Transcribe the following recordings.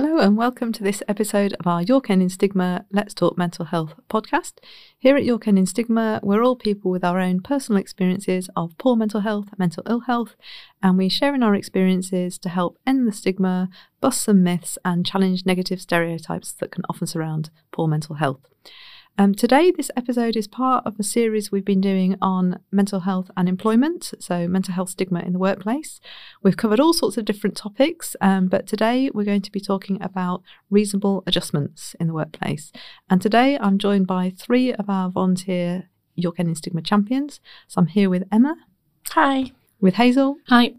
Hello, and welcome to this episode of our Ending Stigma Let's Talk Mental Health podcast. Here at Ending Stigma, we're all people with our own personal experiences of poor mental health, mental ill health, and we share in our experiences to help end the stigma, bust some myths, and challenge negative stereotypes that can often surround poor mental health. Um, today, this episode is part of a series we've been doing on mental health and employment, so mental health stigma in the workplace. We've covered all sorts of different topics, um, but today we're going to be talking about reasonable adjustments in the workplace. And today I'm joined by three of our volunteer York Ending Stigma champions. So I'm here with Emma. Hi. With Hazel. Hi.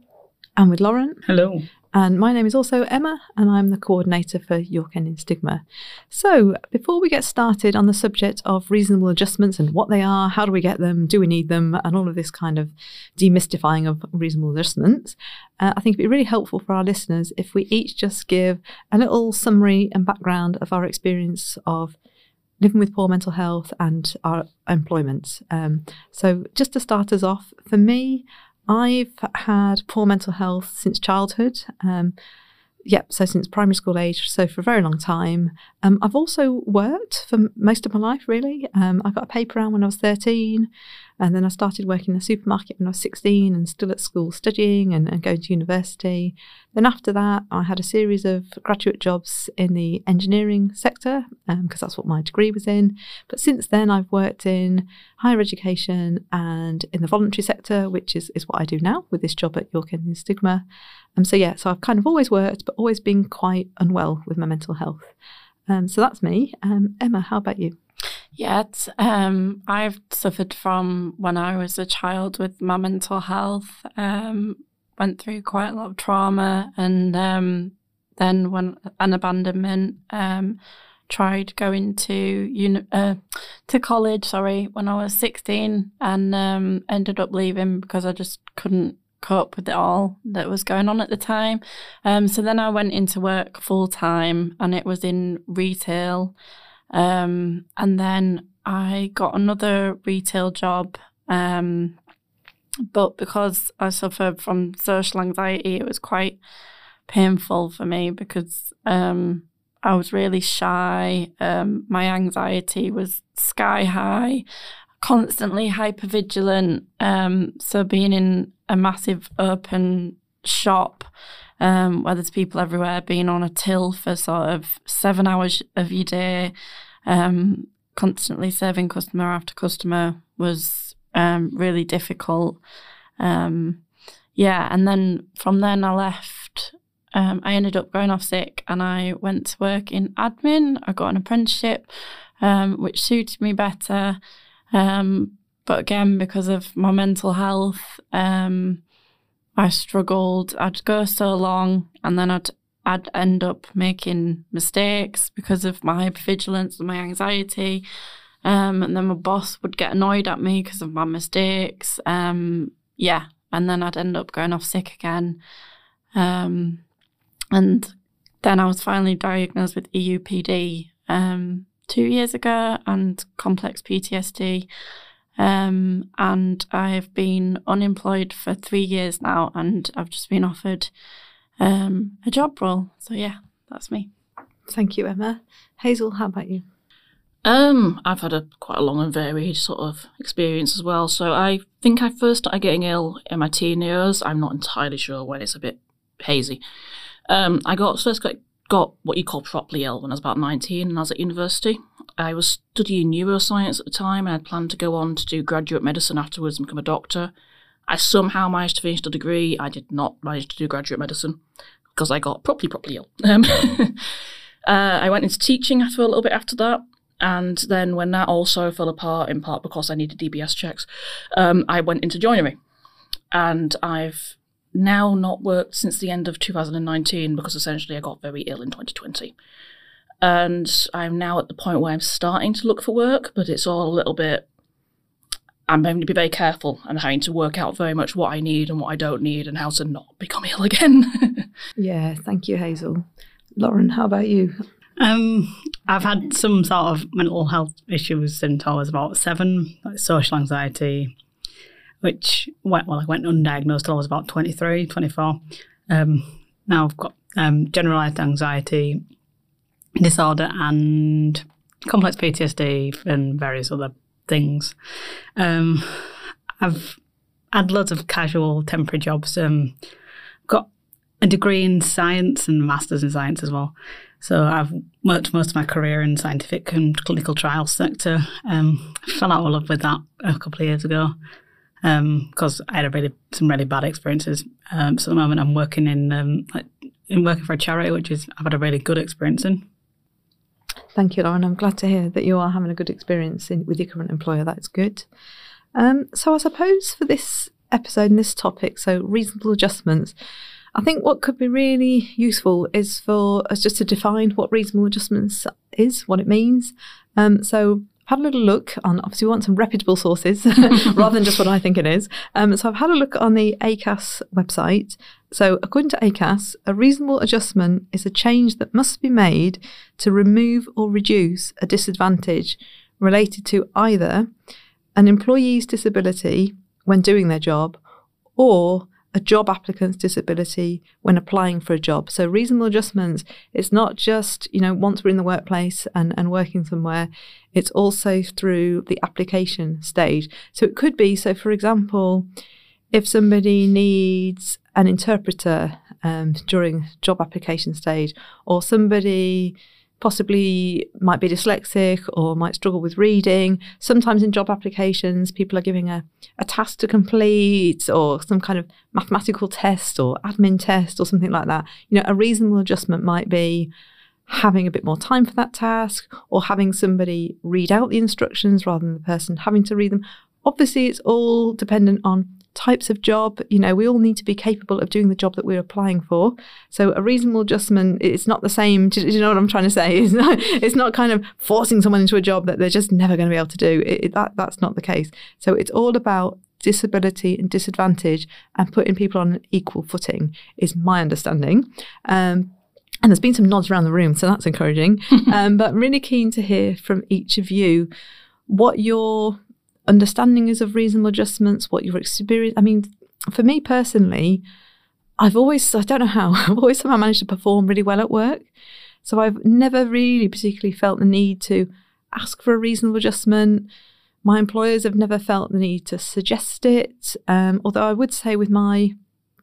And with Lauren. Hello. And my name is also Emma, and I'm the coordinator for York Ending Stigma. So, before we get started on the subject of reasonable adjustments and what they are, how do we get them, do we need them, and all of this kind of demystifying of reasonable adjustments, uh, I think it'd be really helpful for our listeners if we each just give a little summary and background of our experience of living with poor mental health and our employment. Um, so, just to start us off, for me, I've had poor mental health since childhood. Um, yep, so since primary school age, so for a very long time. Um, I've also worked for most of my life, really. Um, I got a paper round when I was 13. And then I started working in a supermarket when I was 16 and still at school studying and, and going to university. Then after that, I had a series of graduate jobs in the engineering sector because um, that's what my degree was in. But since then, I've worked in higher education and in the voluntary sector, which is, is what I do now with this job at York Ending Stigma. Um, so, yeah, so I've kind of always worked, but always been quite unwell with my mental health. Um, so that's me. Um, Emma, how about you? Yet, um, I've suffered from when I was a child with my mental health. Um, went through quite a lot of trauma, and um, then when an abandonment. Um, tried going to uni- uh, to college. Sorry, when I was sixteen, and um, ended up leaving because I just couldn't cope with it all that was going on at the time. Um, so then I went into work full time, and it was in retail. Um, and then I got another retail job. Um, but because I suffered from social anxiety, it was quite painful for me because um, I was really shy. Um, my anxiety was sky high, constantly hypervigilant. Um, so being in a massive open shop um, where there's people everywhere, being on a till for sort of seven hours of your day, um, constantly serving customer after customer was um, really difficult. Um, yeah, and then from then I left. Um, I ended up going off sick and I went to work in admin. I got an apprenticeship, um, which suited me better. but again, because of my mental health, I struggled. I'd go so long and then I'd I'd end up making mistakes because of my hypervigilance and my anxiety. Um, and then my boss would get annoyed at me because of my mistakes. Um, yeah, and then I'd end up going off sick again. Um, and then I was finally diagnosed with EUPD um, two years ago and complex PTSD. Um, and I've been unemployed for three years now, and I've just been offered um, a job role. So yeah, that's me. Thank you, Emma. Hazel, how about you? Um, I've had a quite a long and varied sort of experience as well. So I think I first started getting ill in my teen years. I'm not entirely sure when; it's a bit hazy. Um, I got first got, got what you call properly ill when I was about 19 and I was at university. I was studying neuroscience at the time and I'd planned to go on to do graduate medicine afterwards and become a doctor. I somehow managed to finish the degree. I did not manage to do graduate medicine because I got properly, properly ill. Um, uh, I went into teaching after a little bit after that. And then when that also fell apart, in part because I needed DBS checks, um, I went into joinery. And I've now not worked since the end of 2019 because essentially I got very ill in 2020 and I'm now at the point where I'm starting to look for work, but it's all a little bit. I'm having to be very careful. I'm having to work out very much what I need and what I don't need and how to not become ill again. yeah, thank you, Hazel. Lauren, how about you? Um, I've had some sort of mental health issues since I was about seven, like social anxiety, which went, well, I went undiagnosed till I was about 23, 24. Um, now I've got um, generalized anxiety disorder and complex PTSD and various other things. Um, I've had lots of casual temporary jobs. Um, got a degree in science and a master's in science as well. So I've worked most of my career in scientific and clinical trial sector. Um, fell out of love with that a couple of years ago because um, I had really some really bad experiences. Um, so at the moment I'm working in um, like, in working for a charity, which is I've had a really good experience in. Thank you, Lauren. I'm glad to hear that you are having a good experience in, with your current employer. That's good. Um, so I suppose for this episode and this topic, so reasonable adjustments, I think what could be really useful is for us just to define what reasonable adjustments is, what it means. Um, so had a little look on, obviously, we want some reputable sources rather than just what I think it is. Um, so I've had a look on the ACAS website. So, according to ACAS, a reasonable adjustment is a change that must be made to remove or reduce a disadvantage related to either an employee's disability when doing their job or a job applicant's disability when applying for a job. So reasonable adjustments, it's not just, you know, once we're in the workplace and, and working somewhere, it's also through the application stage. So it could be, so for example, if somebody needs an interpreter um, during job application stage or somebody possibly might be dyslexic or might struggle with reading. Sometimes in job applications, people are giving a, a task to complete or some kind of mathematical test or admin test or something like that. You know, a reasonable adjustment might be having a bit more time for that task or having somebody read out the instructions rather than the person having to read them. Obviously, it's all dependent on types of job. You know, we all need to be capable of doing the job that we're applying for. So a reasonable adjustment, it's not the same. Do, you know what I'm trying to say? It's not, it's not kind of forcing someone into a job that they're just never going to be able to do. It, it, that, that's not the case. So it's all about disability and disadvantage and putting people on an equal footing is my understanding. Um, and there's been some nods around the room, so that's encouraging. um, but really keen to hear from each of you what your understanding is of reasonable adjustments, what your experience. I mean, for me personally, I've always, I don't know how, I've always somehow managed to perform really well at work. So I've never really particularly felt the need to ask for a reasonable adjustment. My employers have never felt the need to suggest it. Um, although I would say with my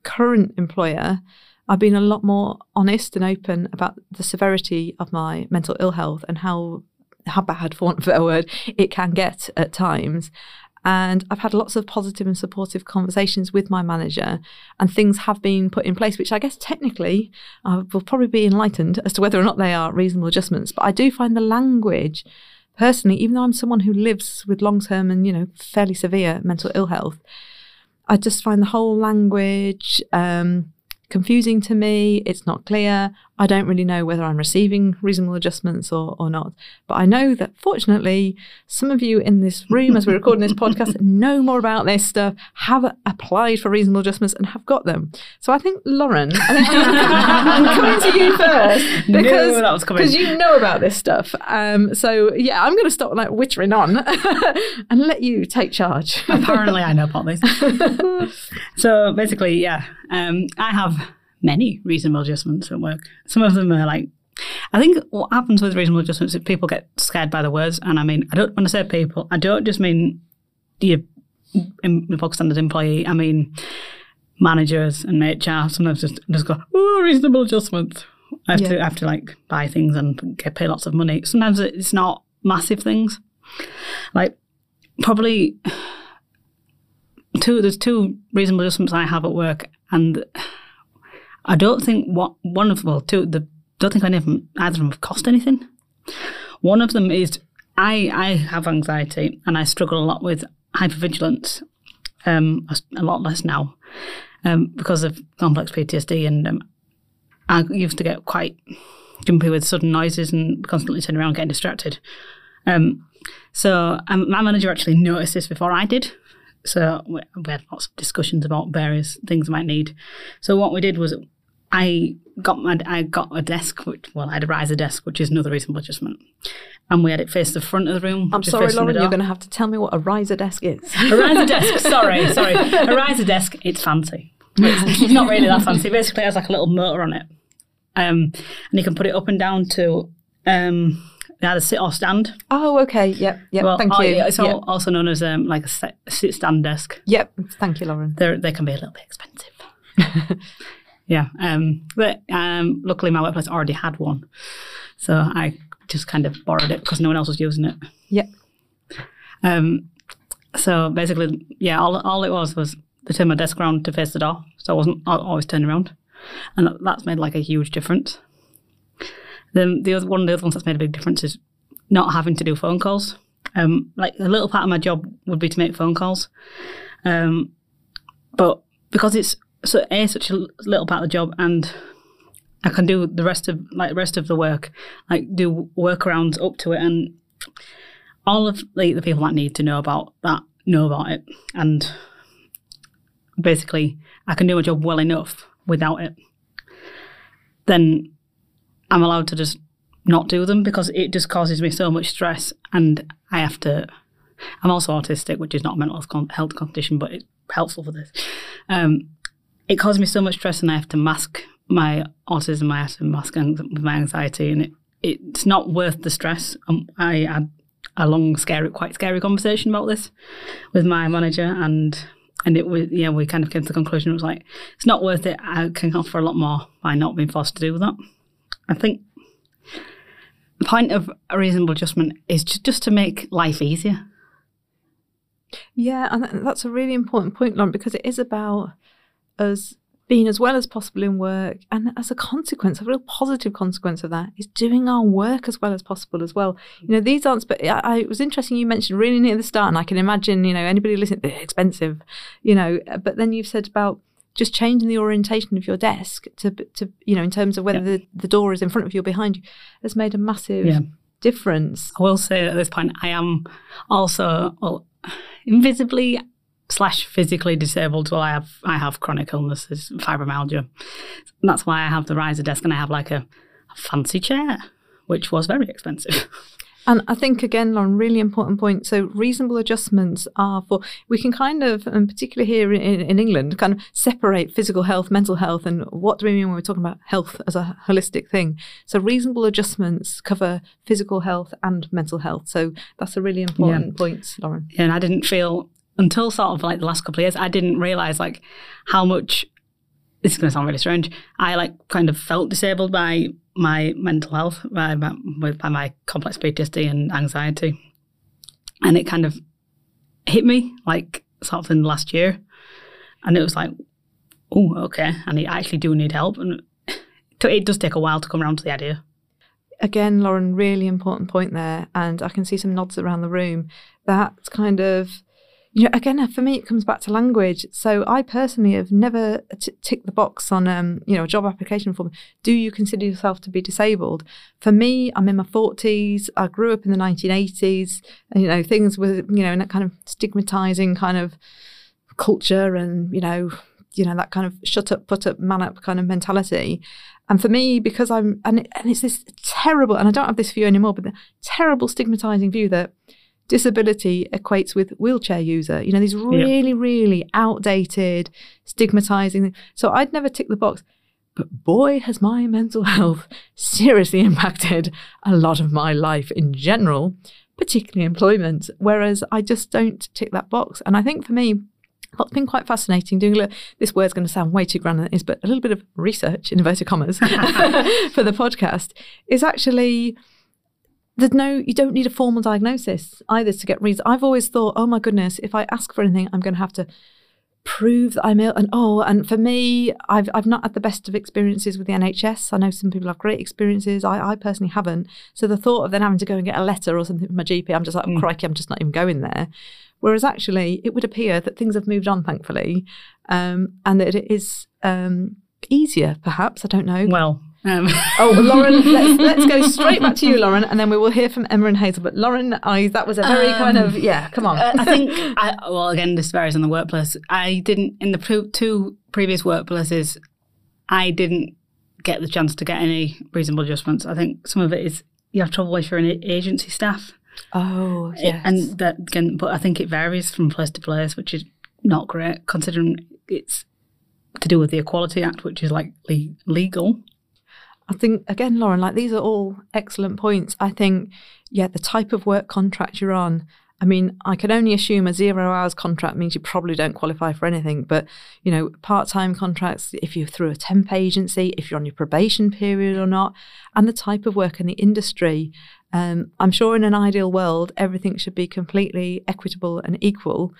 current employer, I've been a lot more honest and open about the severity of my mental ill health and how how bad, for want of a better word, it can get at times. And I've had lots of positive and supportive conversations with my manager, and things have been put in place, which I guess technically I will probably be enlightened as to whether or not they are reasonable adjustments. But I do find the language, personally, even though I'm someone who lives with long term and, you know, fairly severe mental ill health, I just find the whole language, um, confusing to me. It's not clear. I don't really know whether I'm receiving reasonable adjustments or, or not. But I know that fortunately, some of you in this room, as we're recording this podcast, know more about this stuff, have applied for reasonable adjustments and have got them. So I think, Lauren, I think I'm, coming to you first because because you know about this stuff. Um, so yeah, I'm going to stop like wittering on and let you take charge. Apparently, I know about this. so basically, yeah, um, I have many reasonable adjustments at work. Some of them are like, I think what happens with reasonable adjustments is people get scared by the words. And I mean, I don't, when I say people, I don't just mean the, the bog standard employee. I mean, managers and HR sometimes just, just go, oh, reasonable adjustments. I have, yeah. to, I have to like buy things and get pay lots of money. Sometimes it's not massive things. Like probably two, there's two reasonable adjustments I have at work and I don't think what one of well two the don't think any of them either of them have cost anything. One of them is I I have anxiety and I struggle a lot with hypervigilance, um, a, lot less now, um, because of complex PTSD and um, I used to get quite jumpy with sudden noises and constantly turning around getting distracted. Um, so um, my manager actually noticed this before I did. So we, we had lots of discussions about various things I might need. So what we did was I got my I got a desk, which well, I had a riser desk, which is another reasonable adjustment, and we had it face the front of the room. I'm sorry, Lauren, you're going to have to tell me what a riser desk is. a riser desk. Sorry, sorry. A riser desk. It's fancy. It's, it's not really that fancy. Basically, it has like a little motor on it, um, and you can put it up and down to um, either sit or stand. Oh, okay. Yep. Yep. Well, thank oh, you. yeah, It's yep. also known as um, like a sit- sit-stand desk. Yep. Thank you, Lauren. They're, they can be a little bit expensive. yeah. Um, but um, luckily, my workplace already had one, so I just kind of borrowed it because no one else was using it. Yep. Um, so basically, yeah, all, all it was was to turn my desk around to face the door, so I wasn't always turning around, and that's made like a huge difference. Then the other one of the other ones that's made a big difference is not having to do phone calls. Um, like a little part of my job would be to make phone calls, um, but because it's so a such a little part of the job, and I can do the rest of like the rest of the work, like do workarounds up to it, and all of like, the people that need to know about that know about it, and basically I can do my job well enough without it. Then I'm allowed to just not do them because it just causes me so much stress, and I have to. I'm also autistic, which is not a mental health health condition, but it's helpful for this. Um, it causes me so much stress, and I have to mask my autism. I have to mask my anxiety, and it, it's not worth the stress. Um, I had a long, scary, quite scary conversation about this with my manager, and and it was yeah, we kind of came to the conclusion it was like it's not worth it. I can offer a lot more by not being forced to do that. I think the point of a reasonable adjustment is ju- just to make life easier. Yeah, and that's a really important point, Lauren, because it is about us being as well as possible in work, and as a consequence, a real positive consequence of that is doing our work as well as possible as well. You know, these aren't. But I, I it was interesting you mentioned really near the start, and I can imagine you know anybody listening, they're expensive, you know. But then you've said about just changing the orientation of your desk to to you know in terms of whether Yeah. the, the door is in front of you or behind you has made a massive Yeah. difference. I will say at this point, I am also well, invisibly slash physically disabled. Well, I have I have chronic illnesses, fibromyalgia. And that's why I have the riser desk and I have like a, a fancy chair, which was very expensive. And I think again, Lauren, really important point. So reasonable adjustments are for we can kind of, and particularly here in, in England, kind of separate physical health, mental health, and what do we mean when we're talking about health as a holistic thing. So reasonable adjustments cover physical health and mental health. So that's a really important point, Lauren. and I didn't feel until sort of like the last couple of years, I didn't realize like how much. This is going to sound really strange. I like kind of felt disabled by my mental health, by my, by my complex PTSD and anxiety, and it kind of hit me like sort of in the last year, and it was like, oh, okay, and I actually do need help, and it does take a while to come around to the idea. Again, Lauren, really important point there. And I can see some nods around the room. That kind of, you know, again, for me, it comes back to language. So I personally have never t- ticked the box on, um, you know, a job application form. Do you consider yourself to be disabled? For me, I'm in my 40s. I grew up in the 1980s. And, you know, things were, you know, in that kind of stigmatizing kind of culture and, you know, you know, that kind of shut up, put up, man up kind of mentality. And for me, because I'm, and, it, and it's this terrible, and I don't have this view anymore, but the terrible stigmatizing view that disability equates with wheelchair user. You know, these really, really outdated, stigmatizing. So I'd never tick the box. But boy, has my mental health seriously impacted a lot of my life in general, particularly employment. Whereas I just don't tick that box. And I think for me, what's been quite fascinating doing a little, this word's going to sound way too grand than it is, but a little bit of research, in inverted commas, for the podcast is actually there's no you don't need a formal diagnosis either to get reads. I've always thought, oh my goodness, if I ask for anything, I'm going to have to prove that I'm ill. And oh, and for me, I've I've not had the best of experiences with the NHS. I know some people have great experiences. I, I personally haven't. So the thought of then having to go and get a letter or something from my GP, I'm just like, oh, crikey, I'm just not even going there. Whereas actually, it would appear that things have moved on, thankfully, um, and that it is um, easier, perhaps. I don't know. Well, um, Oh, Lauren, let's, let's go straight back to you, Lauren, and then we will hear from Emma and Hazel. But Lauren, I that was a very kind of yeah. Come on. Uh, I think, I, well, again, this varies in the workplace. I didn't, in the pre- two previous workplaces, I didn't get the chance to get any reasonable adjustments. I think some of it is you have trouble if you're an agency staff. oh yes. And that again, but I think it varies from place to place, which is not great considering it's to do with the Equality Act, which is like le- legal. I think again, Lauren, like these are all excellent points. I think, yeah, the type of work contract you're on. I mean, I can only assume a zero hours contract means you probably don't qualify for anything. But, you know, part time contracts, if you're through a temp agency, if you're on your probation period or not, and the type of work and the industry, um, I'm sure in an ideal world, everything should be completely equitable and equal.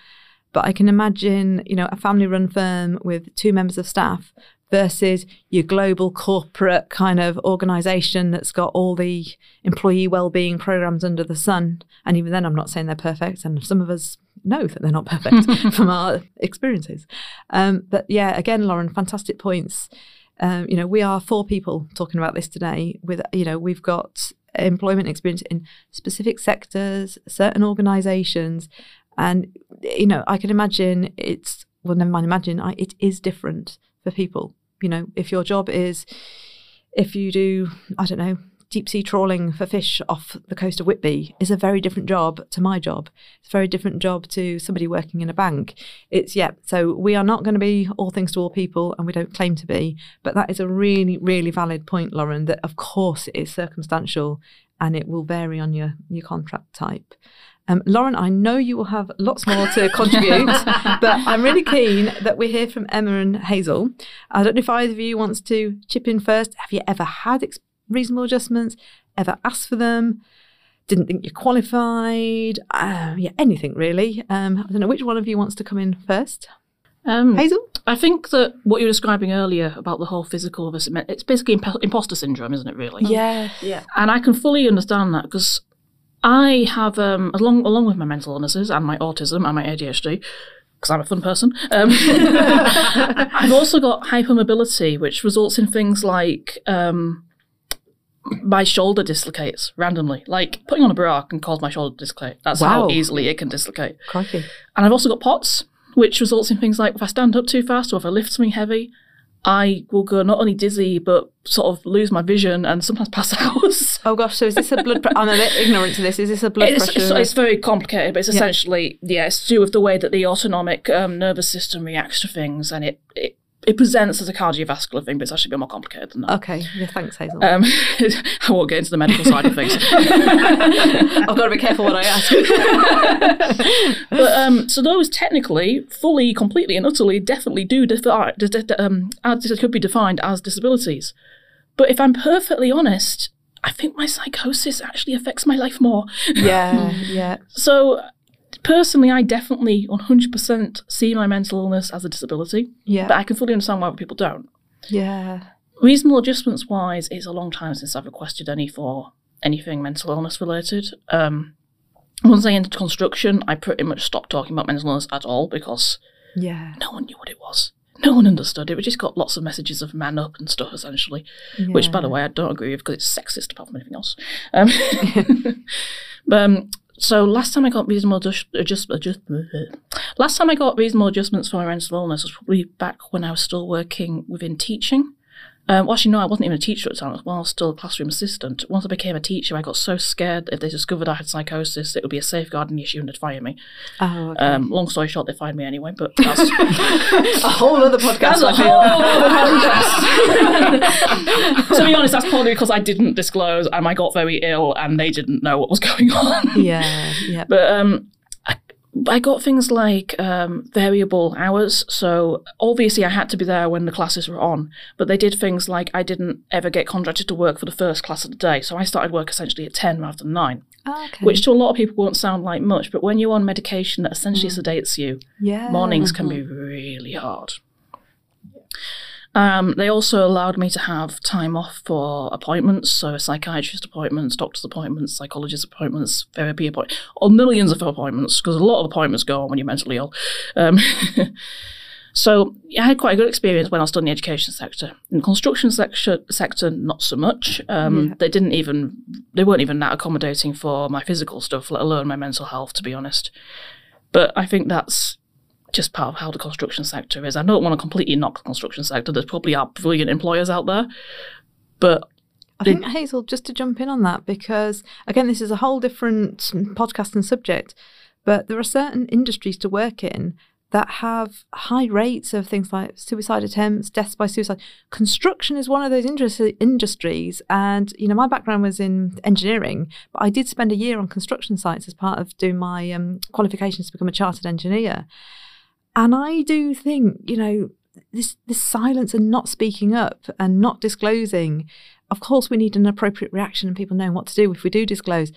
But I can imagine, you know, a family run firm with two members of staff versus your global corporate kind of organization that's got all the employee well-being programs under the sun. And even then i'm not saying they're perfect. And some of us know that they're not perfect from our experiences. Um, but yeah again lauren fantastic points. Um, you know we are four people talking about this today with you know we've got employment experience in specific sectors certain organizations. And you know i can imagine it's well never mind imagine I, it is different for people. You know, if your job is, if you do, I don't know, deep sea trawling for fish off the coast of Whitby is a very different job to my job. It's a very different job to somebody working in a bank. It's, yeah, so we are not going to be all things to all people and we don't claim to be. But that is a really, really valid point, Lauren, that of course it is circumstantial and it will vary on your, your contract type. Um, Lauren, I know you will have lots more to contribute, but I'm really keen that we hear from Emma and Hazel. I don't know if either of you wants to chip in first. Have you ever had ex- reasonable adjustments? Ever asked for them? Didn't think you qualified? Uh, yeah, anything really. Um, I don't know which one of you wants to come in first. Um, Hazel? I think that what you were describing earlier about the whole physical versus men- it's basically imp- imposter syndrome, isn't it? Really? Yeah, yeah. And I can fully understand that because I have, um, along along with my mental illnesses and my autism and my ADHD, because I'm a fun person. Um, I've also got hypermobility, which results in things like um, my shoulder dislocates randomly. Like putting on a bra can cause my shoulder to dislocate. That's Wow. how easily it can dislocate. Crikey. And I've also got POTS, which results in things like if I stand up too fast or if I lift something heavy, I will go not only dizzy but sort of lose my vision and sometimes pass out. Oh gosh, so is this a blood? Pre- I'm a bit ignorant to this. Is this a blood It's, pressure? it's, it's very complicated, but it's essentially yeah, it's to do with the way that the autonomic um, nervous system reacts to things, and it, it it presents as a cardiovascular thing, but it's actually a bit more complicated than that. okay, yeah, thanks, Hazel. Um, I won't get into the medical side of things, I've got to be careful what I ask. but um, so those technically, fully, completely, and utterly, definitely do defi- d- d- d- um, could be defined as disabilities. But if I'm perfectly honest, I think my psychosis actually affects my life more. yeah, yeah. So, personally, I definitely 100% see my mental illness as a disability, Yeah. but I can fully understand why people don't. Yeah. Reasonable adjustments wise, it's a long time since I've requested any for anything mental illness related. Um, once I entered construction, I pretty much stopped talking about mental illness at all because Yeah. no one knew what it was. No one understood it. We just got lots of messages of man up and stuff, essentially. Which, by the way, I don't agree with because it's sexist apart from anything else. Um, but, um, so last time I got reasonable adjust, adjust, adjust last time I got reasonable adjustments for my mental illness was probably back when I was still working within teaching. Um, well, actually, no, I wasn't even a teacher at the time. I was still a classroom assistant. Once I became a teacher, I got so scared that if they discovered I had psychosis, it would be a safeguarding issue and they'd fire me. Oh, okay. Um, long story short, they fired me anyway, but that's, a whole other podcast. that's a whole other podcast. to be honest, that's probably because I didn't disclose and I got very ill and they didn't know what was going on. Yeah, yeah. But um, I, got things like um, variable hours. So obviously, I had to be there when the classes were on. But they did things like I didn't ever get contracted to work for the first class of the day. So I started work essentially at 10 rather than 9, Oh, okay. which to a lot of people won't sound like much. But when you're on medication that essentially sedates you, yeah. mornings can be really hard. Um, they also allowed me to have time off for appointments, so psychiatrist appointments, doctor's appointments, psychologist appointments, therapy appointments, or millions of appointments, because a lot of appointments go on when you're mentally ill. Um, so I had quite a good experience when I was still in the education sector. In the construction sector, sector not so much. Um, Yeah. They didn't even, they weren't even that accommodating for my physical stuff, let alone my mental health, to be honest. But I think that's just part of how the construction sector is. I don't want to completely knock the construction sector. There's probably are brilliant employers out there, but I think Hazel, just to jump in on that, because again, this is a whole different podcast and subject, but there are certain industries to work in that have high rates of things like suicide attempts, deaths by suicide. Construction is one of those industri- industries. And, you know, my background was in engineering, but I did spend a year on construction sites as part of doing my um, qualifications to become a chartered engineer. And I do think, you know, this, this silence and not speaking up and not disclosing, of course, we need an appropriate reaction and people knowing what to do if we do disclose.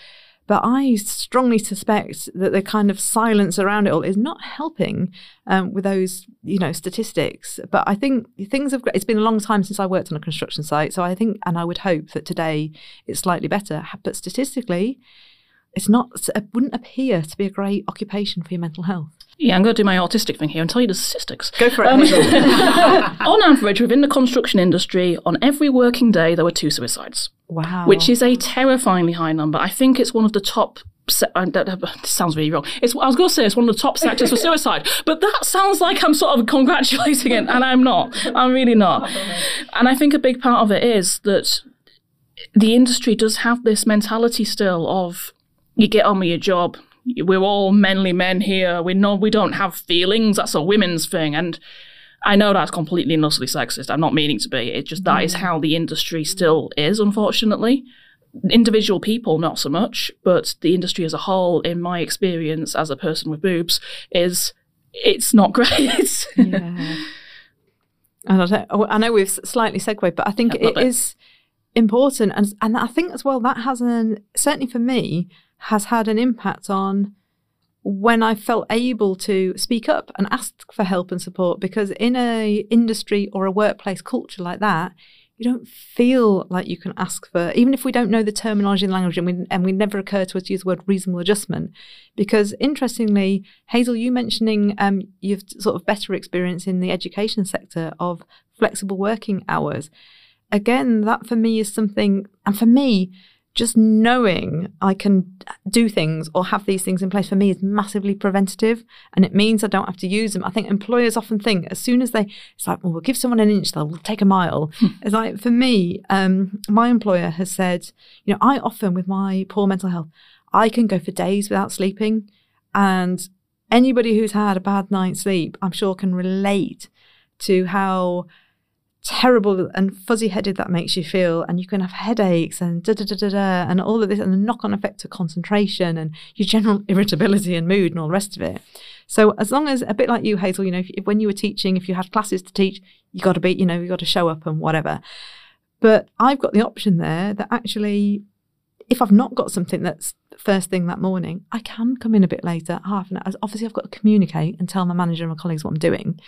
But I strongly suspect that the kind of silence around it all is not helping um, with those, you know, statistics. But I think things have. It's been a long time since I worked on a construction site, so I think, and I would hope that today it's slightly better. But statistically, it's not. It wouldn't appear to be a great occupation for your mental health. Yeah, I'm going to do my autistic thing here and tell you the statistics. Go for it. Um, on average, within the construction industry, on every working day, there were two suicides. Wow. Which is a terrifyingly high number. I think it's one of the top. Don't, sounds really wrong. It's, I was going to say it's one of the top sectors for suicide, but that sounds like I'm sort of congratulating it, and I'm not. I'm really not. And I think a big part of it is that the industry does have this mentality still of you get on with your job, we're all manly men here. We know we don't have feelings. That's a women's thing. And I know that's completely and utterly sexist. I'm not meaning to be. It's just that is mm. how the industry still is, unfortunately. Individual people, not so much, but the industry as a whole, in my experience as a person with boobs, is it's not great. yeah. And I, don't, oh, I know we've slightly segued, but I think it bit. is important, and and I think as well that has an certainly for me has had an impact on when I felt able to speak up and ask for help and support because in a industry or a workplace culture like that you don't feel like you can ask for even if we don't know the terminology and language and we, and we never occur to us to use the word reasonable adjustment. Because interestingly hazel you mentioning um, you've sort of better experience in the education sector of flexible working hours. Again that for me is something and for me just knowing I can do things or have these things in place for me is massively preventative and it means I don't have to use them. I think employers often think as soon as they, it's like, well, we'll give someone an inch, they'll take a mile. it's like, for me, um, my employer has said, you know, I often with my poor mental health, I can go for days without sleeping. And anybody who's had a bad night's sleep, I'm sure can relate to how terrible and fuzzy headed that makes you feel and you can have headaches and da da da da da and all of this and the knock on effect to concentration and your general irritability and mood and all the rest of it. So as long as a bit like you hazel you know if, if when you were teaching if you had classes to teach you got to be you know you got to show up and whatever. But i've got the option there that actually if i've not got something that's first thing that morning i can come in a bit later half an hour. Obviously i've got to communicate and tell my manager and my colleagues what i'm doing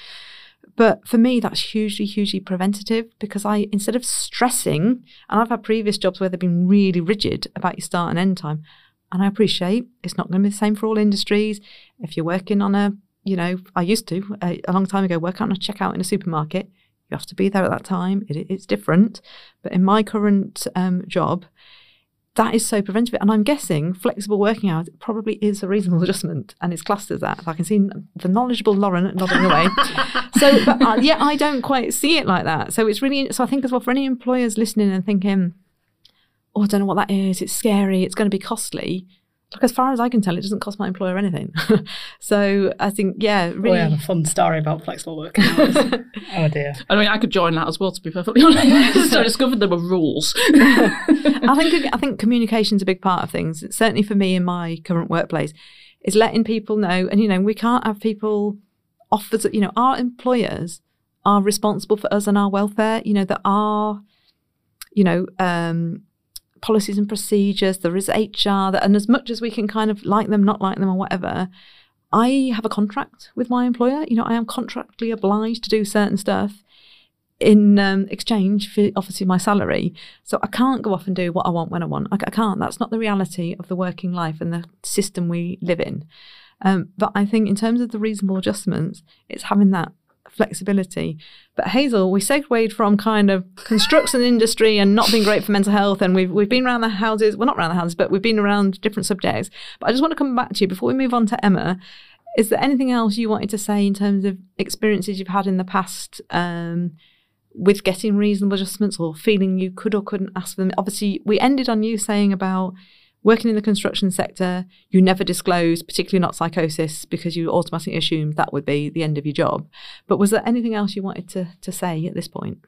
but for me, that's hugely, hugely preventative because I, instead of stressing, and I've had previous jobs where they've been really rigid about your start and end time. And I appreciate it's not going to be the same for all industries. If you're working on a, you know, I used to a, a long time ago work on a checkout in a supermarket. You have to be there at that time. It, it's different. But in my current um, job, that is so preventative. And I'm guessing flexible working hours probably is a reasonable adjustment and it's classed as that. I can see the knowledgeable Lauren nodding away. so, but uh, yeah, I don't quite see it like that. So it's really, so I think as well for any employers listening and thinking, oh, I don't know what that is, it's scary, it's going to be costly. Look, as far as I can tell, it doesn't cost my employer anything. so I think, yeah, We really. have a fun story about flexible working hours. oh dear. I mean, I could join that as well, to be perfectly honest. so I discovered there were rules. I think I think communication's a big part of things. Certainly for me in my current workplace, is letting people know. And you know, we can't have people offers. You know, our employers are responsible for us and our welfare. You know, that are, you know, um, policies and procedures. There is HR, and as much as we can kind of like them, not like them, or whatever. I have a contract with my employer. You know, I am contractually obliged to do certain stuff in um, exchange for obviously my salary. So I can't go off and do what I want when I want. I, I can't. That's not the reality of the working life and the system we live in. Um, but I think in terms of the reasonable adjustments, it's having that flexibility. But Hazel, we segued from kind of construction industry and not being great for mental health, and we've we've been around the houses. Well, not around the houses, but we've been around different subjects. But I just want to come back to you before we move on to Emma. Is there anything else you wanted to say in terms of experiences you've had in the past um, with getting reasonable adjustments or feeling you could or couldn't ask for them? Obviously, we ended on you saying about working in the construction sector, you never disclose, particularly not psychosis, because you automatically assumed that would be the end of your job. But was there anything else you wanted to, to say at this point?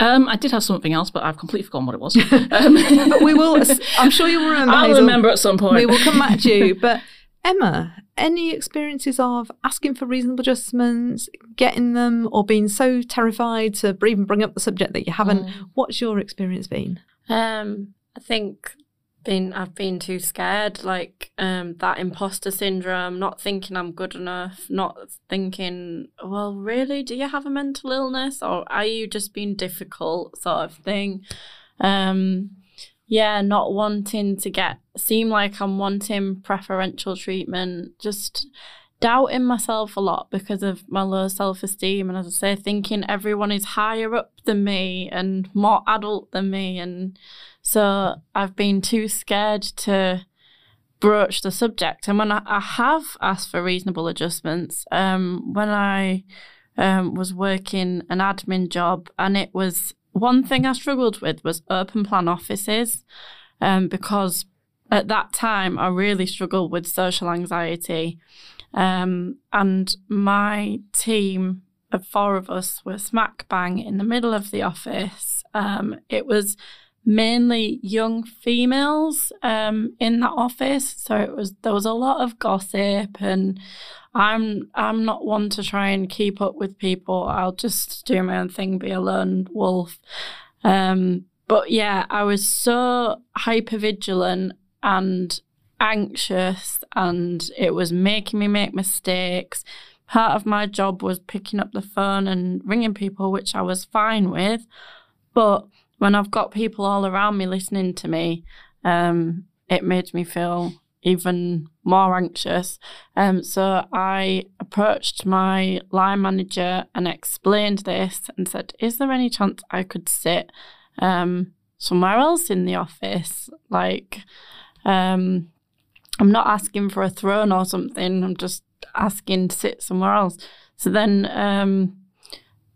Um, I did have something else, but I've completely forgotten what it was. Um, but we will, I'm sure you'll remember. I'll Hazel. remember at some point. We will come back to you. But Emma, any experiences of asking for reasonable adjustments, getting them, or being so terrified to even bring up the subject that you haven't? Mm. What's your experience been? Um, I think been I've been too scared, like um that imposter syndrome, not thinking I'm good enough, not thinking, well, really, do you have a mental illness or are you just being difficult, sort of thing. Um, yeah, not wanting to get seem like I'm wanting preferential treatment, just doubting myself a lot because of my low self esteem. And as I say, thinking everyone is higher up than me and more adult than me. And so I've been too scared to broach the subject. And when I, I have asked for reasonable adjustments, um, when I um, was working an admin job, and it was one thing I struggled with was open plan offices, um, because at that time I really struggled with social anxiety. Um, and my team of four of us were smack bang in the middle of the office. Um, it was mainly young females um, in that office, so it was there was a lot of gossip, and I'm I'm not one to try and keep up with people. I'll just do my own thing, be a lone wolf. Um, but yeah, I was so hyper vigilant and anxious and it was making me make mistakes. Part of my job was picking up the phone and ringing people, which I was fine with. But when I've got people all around me listening to me, um, it made me feel even more anxious. Um, so I approached my line manager and explained this and said, Is there any chance I could sit um, somewhere else in the office? Like, um, I'm not asking for a throne or something. I'm just asking to sit somewhere else. So then um,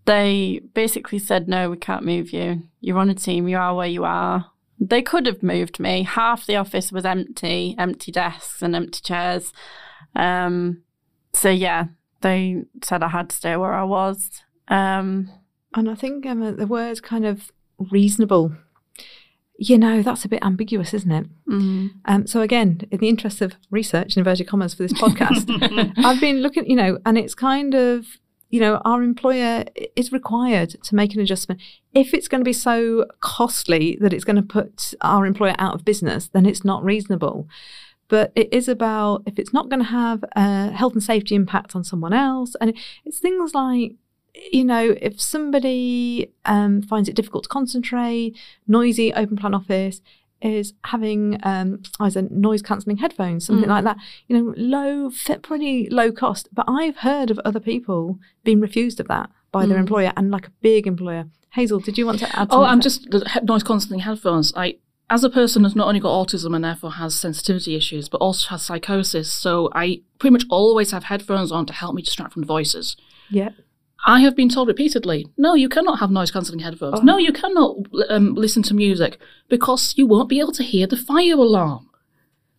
they basically said, no, we can't move you. You're on a team. You are where you are. They could have moved me. Half the office was empty, empty desks and empty chairs. Um, so yeah, they said I had to stay where I was. Um, and I think Emma, the word kind of reasonable you know, that's a bit ambiguous, isn't it? mm. Um, so again, in the interest of research, in inverted commas, for this podcast, I've been looking, you know, and it's kind of, you know, our employer is required to make an adjustment. If it's going to be so costly that it's going to put our employer out of business, then it's not reasonable. But it is about if it's not going to have a health and safety impact on someone else, and it's things like you know, if somebody um, finds it difficult to concentrate, noisy open plan office is having um, either noise cancelling headphones, something Mm. like that. You know, low, pretty low cost. But I've heard of other people being refused of that by their Mm. employer and like a big employer. Hazel, did you want to add? Oh, I'm just noise cancelling headphones. I, as a person who's not only got autism and therefore has sensitivity issues, but also has psychosis, so I pretty much always have headphones on to help me distract from voices. yeah. I have been told repeatedly, no, you cannot have noise cancelling headphones. Oh. No, you cannot um, listen to music because you won't be able to hear the fire alarm.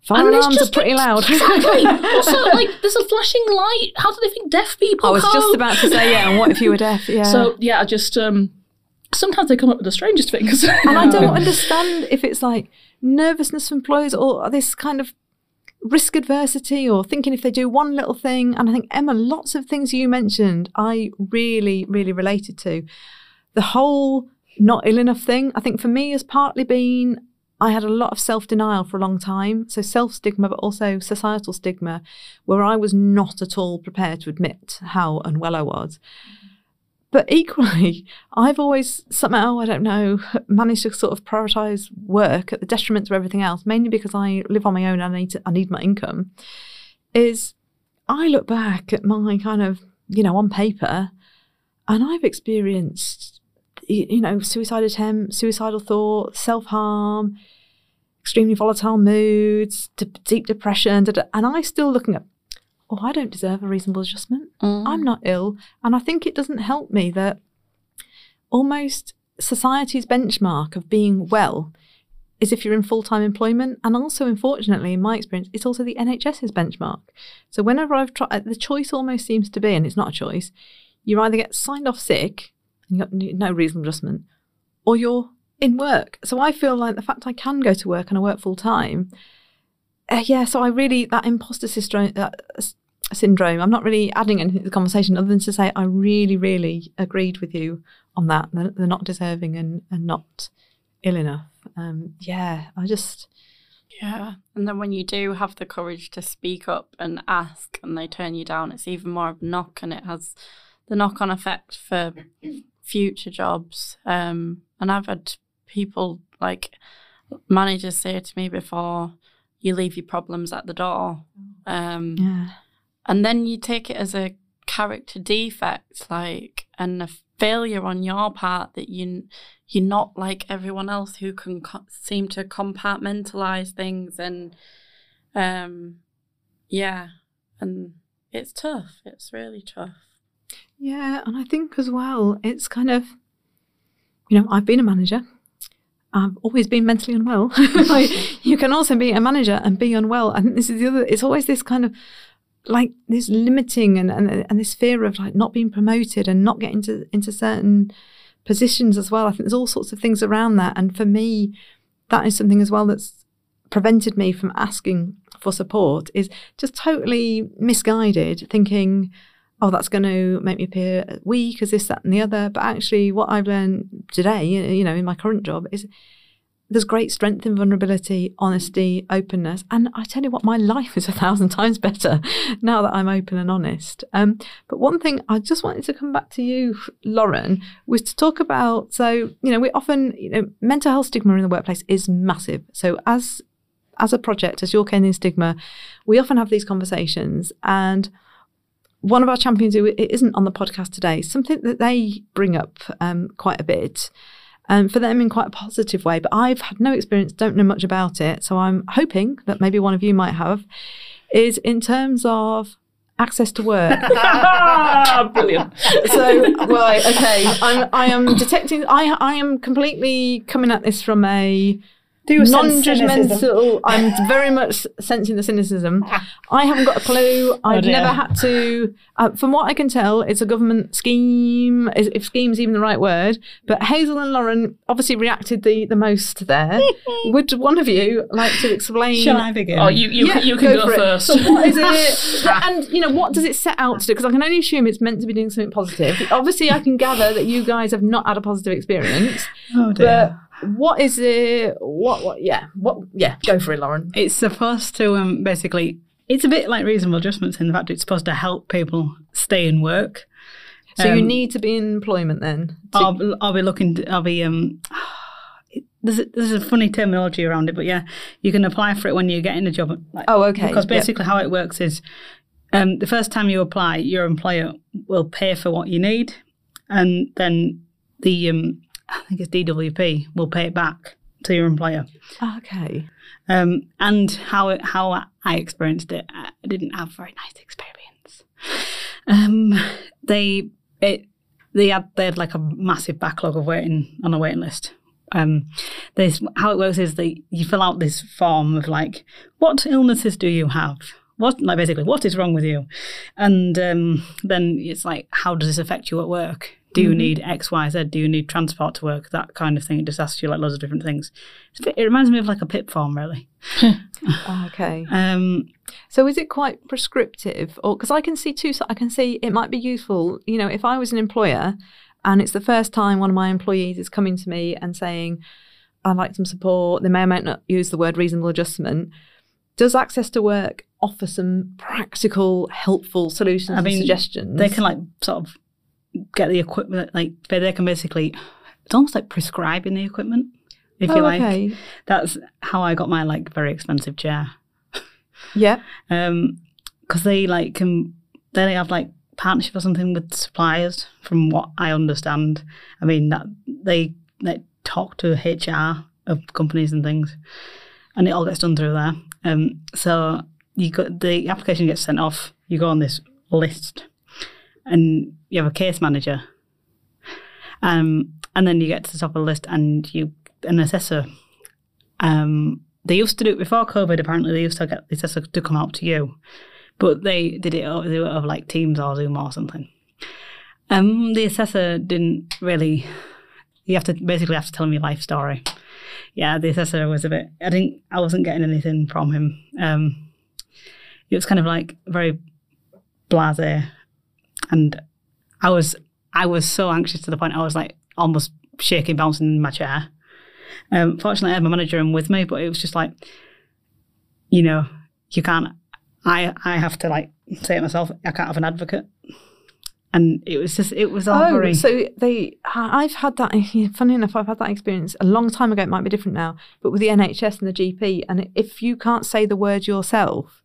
Fire And alarms are pretty loud. Exactly. also, like, there's a flashing light. How do they think deaf people? I was just about to say, yeah. And what if you were deaf? Yeah. So yeah, I just um, sometimes they come up with the strangest things. and I don't understand if it's like nervousness from employers or this kind of risk adversity or thinking if they do one little thing. And I think, Emma, lots of things you mentioned, I really, really related to. The whole not ill enough thing, I think for me has partly been I had a lot of self denial for a long time. So self stigma, but also societal stigma, where I was not at all prepared to admit how unwell I was. But equally, I've always somehow, I don't know, managed to sort of prioritize work at the detriment of everything else, mainly because I live on my own and I need, to, I need my income. Is I look back at my kind of, you know, on paper, and I've experienced, you know, suicide attempts, suicidal thoughts, self harm, extremely volatile moods, deep depression, and I still looking at, oh, I don't deserve a reasonable adjustment. Mm. I'm not ill. And I think it doesn't help me that almost society's benchmark of being well is if you're in full time employment. And also, unfortunately, in my experience, it's also the NHS's benchmark. So whenever I've tried, the choice almost seems to be, and it's not a choice, you either get signed off sick and you've got no reasonable adjustment, or you're in work. So I feel like the fact I can go to work and I work full time, uh, yeah. So I really that imposter syndrome, uh, syndrome. I'm not really adding anything to the conversation other than to say I really, really agreed with you on that. They're, they're not deserving and, and not ill enough. Um, yeah, I just. Yeah. And then when you do have the courage to speak up and ask and they turn you down, it's even more of a knock and it has the knock on effect for future jobs. Um, and I've had people like managers say to me before, you leave your problems at the door. Um, Yeah. and then you take it as a character defect, like, and a failure on your part that you you're not like everyone else who can co- seem to compartmentalize things and, um, yeah, and it's tough. It's really tough. Yeah, and I think as well, it's kind of, you know, I've been a manager. I've always been mentally unwell. like, you can also be a manager and be unwell. I think this is the other. It's always this kind of like this limiting and and, and this fear of like not being promoted and not getting to, into certain positions as well. I think there's all sorts of things around that, and for me, that is something as well that's prevented me from asking for support. Is just totally misguided, thinking oh, that's going to make me appear weak as this, that, and the other. But actually, what I've learned today, you know, in my current job, is there's great strength in vulnerability, honesty, openness. And I tell you what, my life is a thousand times better now that I'm open and honest. Um, but one thing I just wanted to come back to you, Lauren, was to talk about so, you know, we often, you know, mental health stigma in the workplace is massive. So as as a project, as York Ending Stigma, we often have these conversations and one of our champions who isn't on the podcast today, something that they bring up um, quite a bit, um, for them in quite a positive way. But I've had no experience, don't know much about it, so I'm hoping that maybe one of you might have. Is in terms of access to work. Brilliant. so right, okay, I'm I am detecting. I I am completely coming at this from a Do you non-judgmental. I'm very much sensing the cynicism. I haven't got a clue. I've dear. never had to. Uh, from what I can tell, it's a government scheme. If if scheme's even the right word. But Hazel and Lauren obviously reacted the the most there. Would one of you like to explain? Shall I begin? Oh, you, you, Yeah, can, you can go, for it. first. So what is it? and you know, what does it set out to do? Because I can only assume it's meant to be doing something positive. Obviously, I can gather that you guys have not had a positive experience. Oh But dear. What is it? What? What? Yeah. What? Yeah. Go for it, Lauren. It's supposed to um, basically. It's a bit like reasonable adjustments in the fact it's supposed to help people stay in work. So you Um, need to be in employment then. to- I'll, I'll be looking. To, I'll be. Um, there's a, there's a funny terminology around it, but yeah, you can apply for it when you're getting a job. Like, oh, okay. Because Yep. basically, how it works is, um, the first time you apply, your employer will pay for what you need, and then the um, I think it's DWP will pay it back to your employer. Okay. Um, and how how I experienced it, I didn't have a very nice experience. Um, they it they had they had like a massive backlog of waiting on a waiting list. Um, this how it works is that you fill out this form of like what illnesses do you have? What like basically what is wrong with you? And um, then it's like how does this affect you at work? Do you need X, Y, Z? Do you need transport to work? That kind of thing. It just asks you like loads of different things. Bit, it reminds me of like a PIP form, really. Okay. Um, So is it quite prescriptive, or because I can see two? I can see it might be useful. You know, if I was an employer, and it's the first time one of my employees is coming to me and saying, "I'd like some support," they may or may not use the word reasonable adjustment. Does access to work offer some practical, helpful solutions I mean, and suggestions? they can like sort of get the equipment, like they they can basically, it's almost like prescribing the equipment, if Oh, you like. okay. That's how I got my like very expensive chair. yeah. Um, because they like can they have like partnership or something with suppliers, from what I understand. I mean that they they talk to HR of companies and things, and it all gets done through there. Um, so you got the application gets sent off. You go on this list, and you have a case manager. Um, and then you get to the top of the list, and you an assessor Um, they used to do it before COVID. Apparently, they used to get the assessor to come out to you, but they did it over, they over like Teams or Zoom or something. Um, the assessor didn't really. You have to basically have to tell him your life story. Yeah, the assessor was a bit. I didn't. I wasn't getting anything from him. Um, it was kind of like very blasé, and I was I was so anxious to the point I was like almost shaking, bouncing in my chair. Um, fortunately, I had my manager in with me, but it was just like, you know, you can't. I I have to like say it myself. I can't have an advocate, and it was just it was all Oh, very. so they, I've had that. Funny enough, I've had that experience a long time ago. It might be different now, but with the NHS and the GP, and if you can't say the word yourself,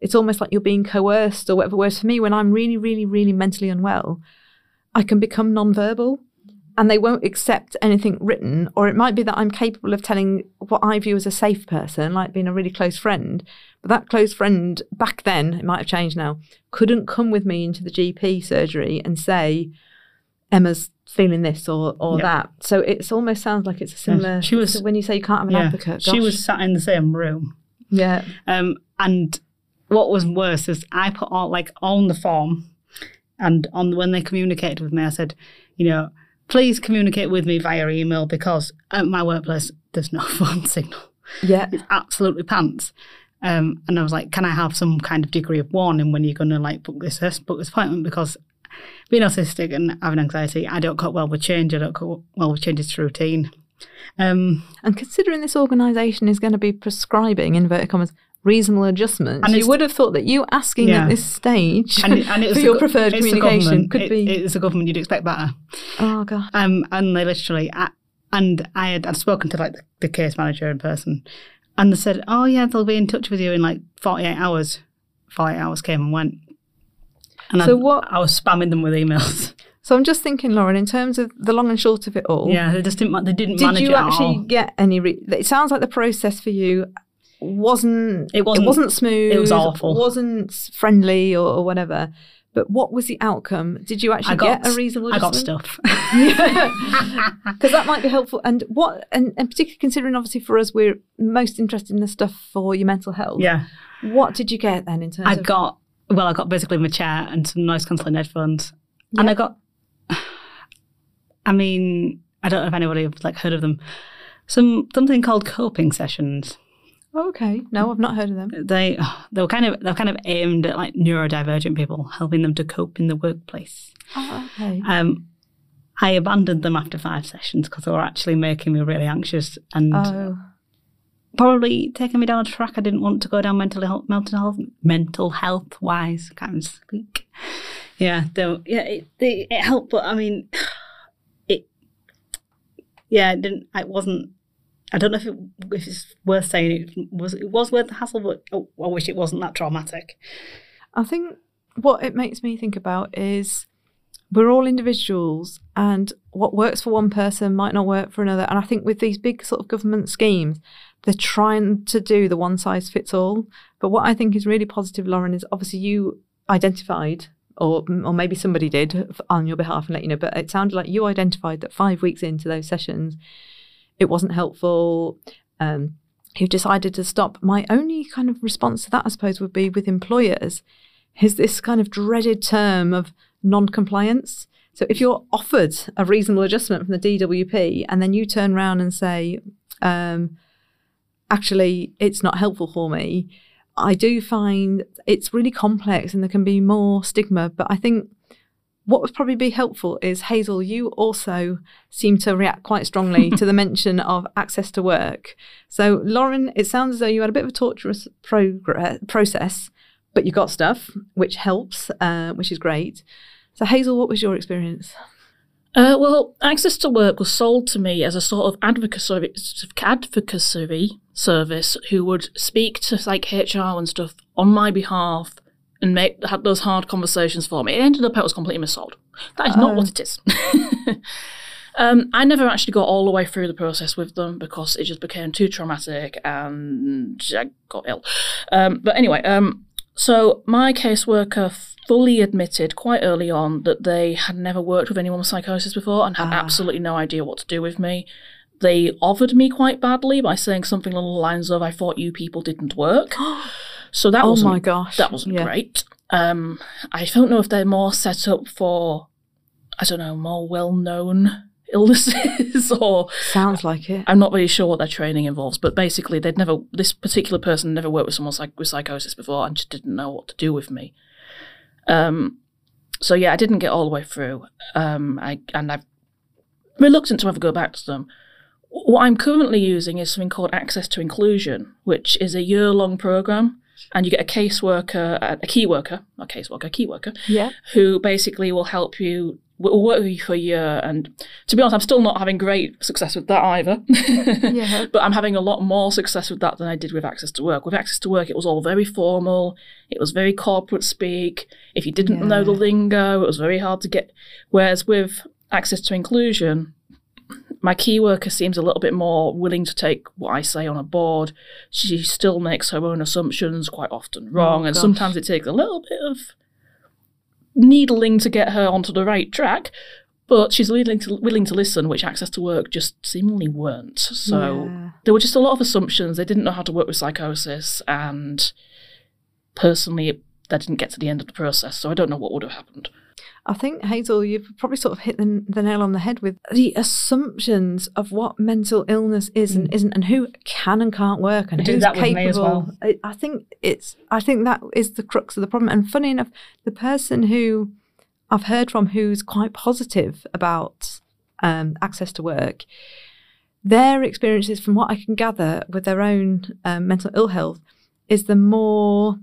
it's almost like you're being coerced or whatever. Whereas for me, when I'm really, really, really mentally unwell, I can become non-verbal, and they won't accept anything written. Or it might be that I'm capable of telling what I view as a safe person, like being a really close friend. But that close friend back then, it might have changed now, couldn't come with me into the GP surgery and say, Emma's feeling this or, or Yeah. that. So it's almost sounds like it's a similar. she was- when you say you can't have an yeah, advocate. she was sat in the same room. Yeah. Um, and what was worse is I put on like on the form, and on when they communicated with me, I said, you know, please communicate with me via email because at my workplace there's no phone signal. Yeah. It's absolutely pants. Um, and I was like, can I have some kind of degree of warning when you're going to like book this book this appointment because being autistic and having anxiety, I don't cope well with change. I don't cope well with changes to routine. Um, And considering this organisation is going to be prescribing, inverted commas, reasonable adjustments, And you would have thought that you asking Yeah. at this stage and, and it was for your go- preferred communication could It- be. It's a government. You'd expect better. oh, God. Um, and they literally, I, and I had I'd spoken to like the, the case manager in person, and they said, "Oh yeah, they'll be in touch with you in like 48 hours." 48 hours came and went. And So I, what- I was spamming them with emails. So I'm just thinking, Lauren, in terms of the long and short of it all, yeah, they just didn't. They didn't did manage you actually all. get any? Re- it sounds like the process for you wasn't. It wasn't- It wasn't smooth. it was awful. Wasn't friendly or, or whatever. But what was the outcome? Did you actually got get a reasonable? I got stuff. because that might be helpful. And what, and, and particularly considering, obviously, for us, we're most interested in the stuff for your mental health. yeah, What did you get then in terms I of? got well. I got basically my chair and some noise cancelling headphones, and I got. I mean, I don't know if anybody have like heard of them. Some something called coping sessions. Oh, okay, no, I've not heard of them. They they were kind of they're kind of aimed at like neurodivergent people, helping them to cope in the workplace. Oh, okay. Um, I abandoned them after five sessions because they were actually making me really anxious and Oh, probably taking me down a track I didn't want to go down mental health, mental health, mental health wise. Can't even speak. Yeah, though, yeah, it, it it helped, but I mean, it, yeah, it didn't. It wasn't. I don't know if it if it's worth saying. It was it was worth the hassle, but oh, I wish it wasn't that traumatic. I think what it makes me think about is we're all individuals, and what works for one person might not work for another. And I think with these big sort of government schemes, they're trying to do the one size fits all. But what I think is really positive, Lauren, is obviously you identified. Or, or maybe somebody did on your behalf and let you know, but it sounded like you identified that five weeks into those sessions, it wasn't helpful. Um, you've decided to stop. My only kind of response to that, I suppose, would be with employers is this kind of dreaded term of non compliance. So if you're offered a reasonable adjustment from the DWP and then you turn around and say, um, actually, it's not helpful for me, I do find it's really complex and there can be more stigma. But I think what would probably be helpful is Hazel, you also seem to react quite strongly to the mention of access to work. So, Lauren, it sounds as though you had a bit of a torturous progress, process, but you got stuff, which helps, uh, which is great. So, Hazel, what was your experience? Uh, well, access to work was sold to me as a sort of advocacy advocacy service who would speak to like HR and stuff on my behalf and make had those hard conversations for me. It ended up I was completely missold. That is not Oh. what it is. um, I never actually got all the way through the process with them because it just became too traumatic and I got ill. Um, but anyway, um, so my caseworker fully admitted quite early on that they had never worked with anyone with psychosis before and had Ah. absolutely no idea what to do with me. they offered me quite badly by saying something along the lines of, "I thought you people didn't work." So that oh wasn't my gosh. that wasn't Yeah. great. Um, I don't know if they're more set up for, I don't know, more well-known illnesses or Sounds like it. I'm not really sure what their training involves, but basically, they'd never. This particular person never worked with someone psych- with psychosis before, and just didn't know what to do with me. Um, so yeah, I didn't get all the way through. Um, I and I'm reluctant to ever go back to them. What I'm currently using is something called Access to Inclusion, which is a year-long program, and you get a caseworker, a key worker, not caseworker, a key worker, Yeah. who basically will help you will work with you for a year. And to be honest i'm still not having great success with that either. Yeah. but i'm having a lot more success with that than i did with access to work. With access to work it was all very formal. It was very corporate speak. If you didn't know the lingo it was very hard to get whereas with access to inclusion my key worker seems a little bit more willing to take what I say on a board. She still makes her own assumptions, quite often oh, wrong, and gosh. sometimes it takes a little bit of needling to get her onto the right track. But she's willing to willing to listen, which access to work just seemingly weren't. So Yeah. there were just a lot of assumptions. They didn't know how to work with psychosis, and personally, they didn't get to the end of the process. So I don't know what would have happened. I think Hazel, you've probably sort of hit the, the nail on the head with the assumptions of what mental illness is and isn't, and who can and can't work, and I who's capable. well. I, I think it's. I think that is the crux of the problem. And funny enough, the person who I've heard from who's quite positive about um, access to work, their experiences, from what I can gather, with their own um, mental ill health, is the more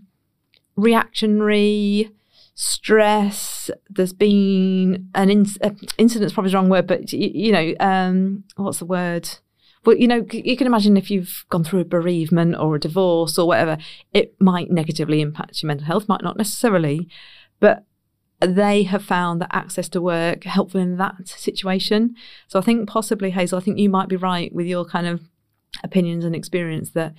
reactionary stress. There's been an in- uh, probably the wrong word, but you, you know, um, what's the word? Well, you know, you can imagine if you've gone through a bereavement or a divorce or whatever, it might negatively impact your mental health, might not necessarily, but they have found that access to work helpful in that situation. So I think possibly, Hazel, I think you might be right with your kind of opinions and experience that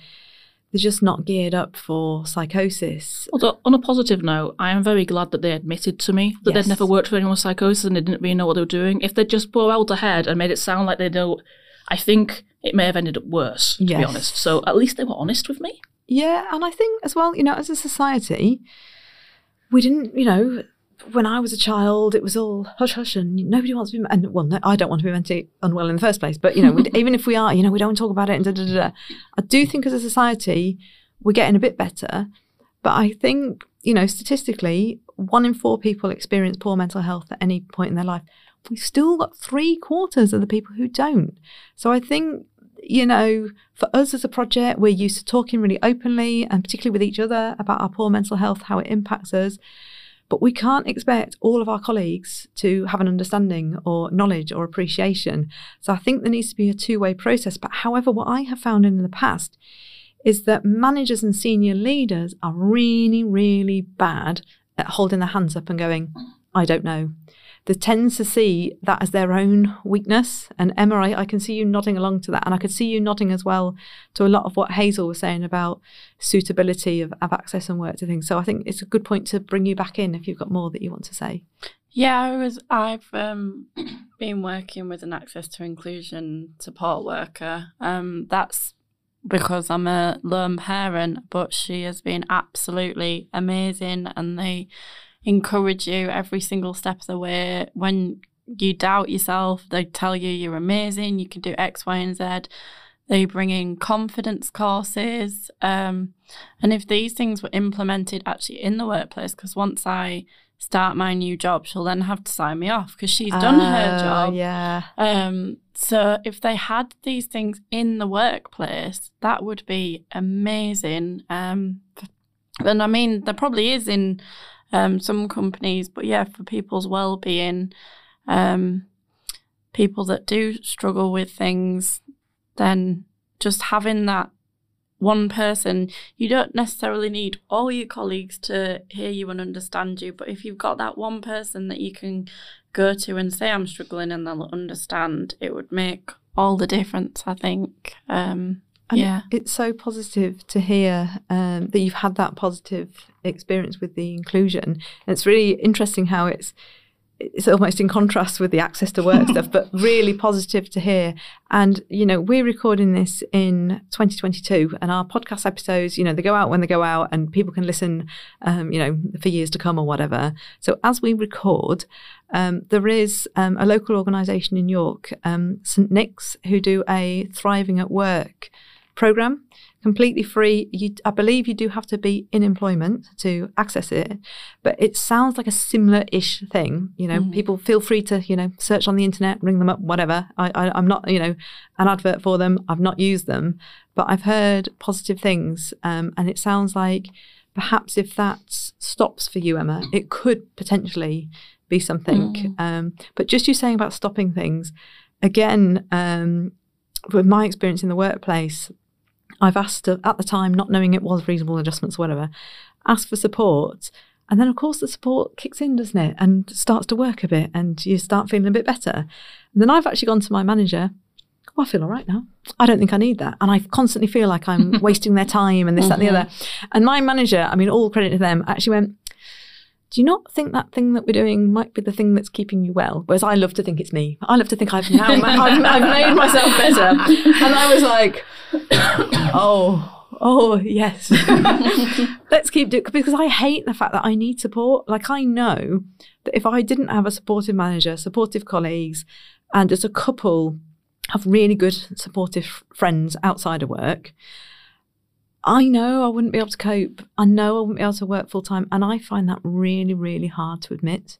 they're just not geared up for psychosis. Although, on a positive note, I am very glad that they admitted to me that Yes. they'd never worked for anyone with psychosis and they didn't really know what they were doing. If they'd just out ahead and made it sound like they know, I think it may have ended up worse, to be honest. So at least they were honest with me. Yeah, and I think as well, you know, as a society, we didn't, you know, when I was a child, it was all hush hush, and nobody wants to be, and well, no, I don't want to be mentally unwell in the first place. But you know, even if we are, you know, we don't talk about it. And da, da, da, da. I do think as a society, we're getting a bit better. But I think, you know, statistically, one in four people experience poor mental health at any point in their life. We've still got three quarters of the people who don't. So I think, you know, for us as a project, we're used to talking really openly and particularly with each other about our poor mental health, how it impacts us. But we can't expect all of our colleagues to have an understanding or knowledge or appreciation. So I think there needs to be a two way process. But however, what I have found in the past is that managers and senior leaders are really, really bad at holding their hands up and going, I don't know. They tend to see that as their own weakness. And Emma, I, I can see you nodding along to that. And I could see you nodding as well to a lot of what Hazel was saying about suitability of, of access and work to things. So I think it's a good point to bring you back in if you've got more that you want to say. Yeah, I was. I've um, been working with an access to inclusion support worker. Um, that's because I'm a lone parent, but she has been absolutely amazing, and they encourage you every single step of the way. When you doubt yourself, they tell you you're amazing. You can do X, Y, and Z. They bring in confidence courses, um, and if these things were implemented actually in the workplace, because once I start my new job, she'll then have to sign me off because she's done her Uh, job. Yeah. Um, so if they had these things in the workplace, that would be amazing. Um, and I mean, there probably is in um, some companies, but yeah, for people's well-being, um, people that do struggle with things, then just having that one person, you don't necessarily need all your colleagues to hear you and understand you, but if you've got that one person that you can go to and say I'm struggling and they'll understand, it would make all the difference, I think. Um, And yeah. It's so positive to hear um, that you've had that positive experience with the inclusion. And it's really interesting how it's it's almost in contrast with the access to work stuff, but really positive to hear. And, you know, we're recording this in 2022 and our podcast episodes, you know, they go out when they go out and people can listen, um, you know, for years to come or whatever. So as we record, um, there is um, a local organisation in York, um, St Nick's, who do a Thriving at Work program completely free. You, I believe you do have to be in employment to access it, but it sounds like a similar-ish thing. You know, mm. people feel free to you know search on the internet, ring them up, whatever. I, I, I'm not you know an advert for them. I've not used them, but I've heard positive things, um, and it sounds like perhaps if that stops for you, Emma, it could potentially be something. Mm. Um, but just you saying about stopping things, again, um, with my experience in the workplace, I've asked at the time, not knowing it was reasonable adjustments or whatever, asked for support. And then, of course, the support kicks in, doesn't it? And starts to work a bit and you start feeling a bit better. And then I've actually gone to my manager. Oh, I feel all right now. I don't think I need that. And I constantly feel like I'm wasting their time and this, mm-hmm. that, and the other. And my manager, I mean, all credit to them, actually went, do you not think that thing that we're doing might be the thing that's keeping you well? Whereas I love to think it's me. I love to think I've now I've, I've made myself better. And I was like, oh, oh yes. Let's keep doing it. because I hate the fact that I need support. Like I know that if I didn't have a supportive manager, supportive colleagues, and as a couple have really good supportive friends outside of work, I know I wouldn't be able to cope. I know I wouldn't be able to work full time. And I find that really, really hard to admit.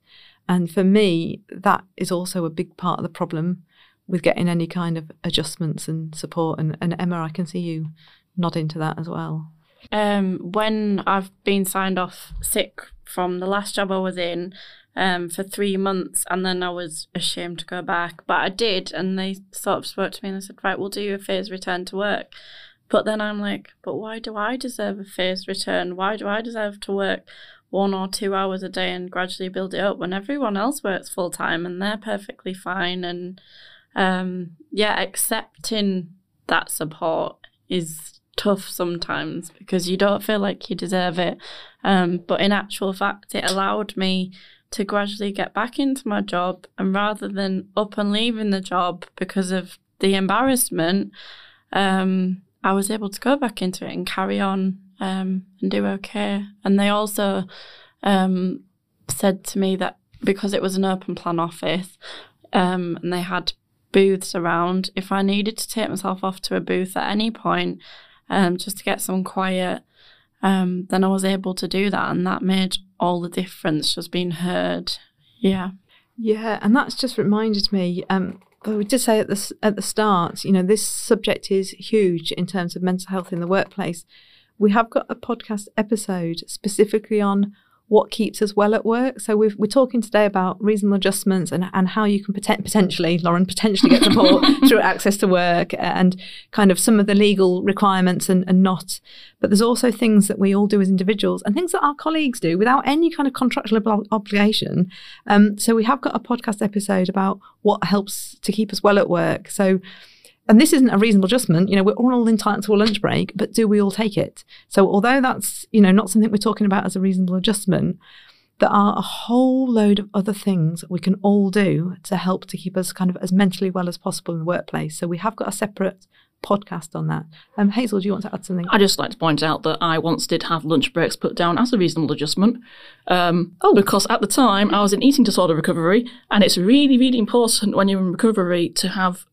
And for me, that is also a big part of the problem with getting any kind of adjustments and support. And, and Emma, I can see you nodding to that as well. Um, when I've been signed off sick from the last job I was in um, for three months, and then I was ashamed to go back, but I did, and they sort of spoke to me and they said, "Right, we'll do a phased return to work." But then I'm like, but why do I deserve a phased return? Why do I deserve to work one or two hours a day and gradually build it up when everyone else works full time and they're perfectly fine? And um, yeah, accepting that support is tough sometimes because you don't feel like you deserve it. Um, but in actual fact, it allowed me to gradually get back into my job. And rather than up and leaving the job because of the embarrassment, um, I was able to go back into it and carry on um, and do okay. And they also um, said to me that because it was an open plan office um, and they had booths around, if I needed to take myself off to a booth at any point um, just to get some quiet, um, then I was able to do that. And that made all the difference, just being heard. Yeah. Yeah, and that's just reminded me. Um, but we did say at the at the start, you know, this subject is huge in terms of mental health in the workplace. We have got a podcast episode specifically on what keeps us well at work. So we are talking today about reasonable adjustments and, and how you can poten- potentially, Lauren, potentially get support through access to work and kind of some of the legal requirements and, and not. But there's also things that we all do as individuals and things that our colleagues do without any kind of contractual ob- obligation. Um, so we have got a podcast episode about what helps to keep us well at work. So and this isn't a reasonable adjustment. You know, we're all entitled to a lunch break, but do we all take it? So although that's, you know, not something we're talking about as a reasonable adjustment, there are a whole load of other things we can all do to help to keep us kind of as mentally well as possible in the workplace. So we have got a separate podcast on that. Um, Hazel, do you want to add something? I just like to point out that I once did have lunch breaks put down as a reasonable adjustment. Um, oh, because at the time I was in eating disorder recovery, and it's really, really important when you're in recovery to have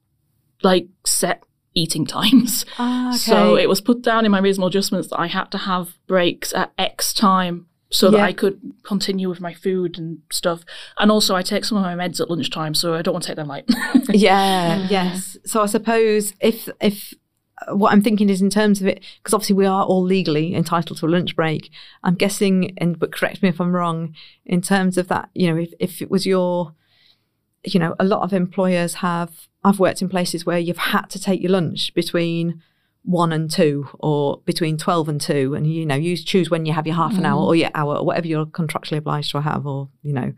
like set eating times. Ah, okay. So it was put down in my reasonable adjustments that I had to have breaks at X time so that I could continue with my food and stuff. And also, I take some of my meds at lunchtime, so I don't want to take them light. yeah, yes. So I suppose if if uh, what I'm thinking is in terms of it, because obviously we are all legally entitled to a lunch break. I'm guessing, and but correct me if I'm wrong, in terms of that, you know, if if it was your, you know, a lot of employers have I've worked in places where you've had to take your lunch between one and two or between 12 and two and you know you choose when you have your half an hour mm. or your hour or whatever you're contractually obliged to have or you know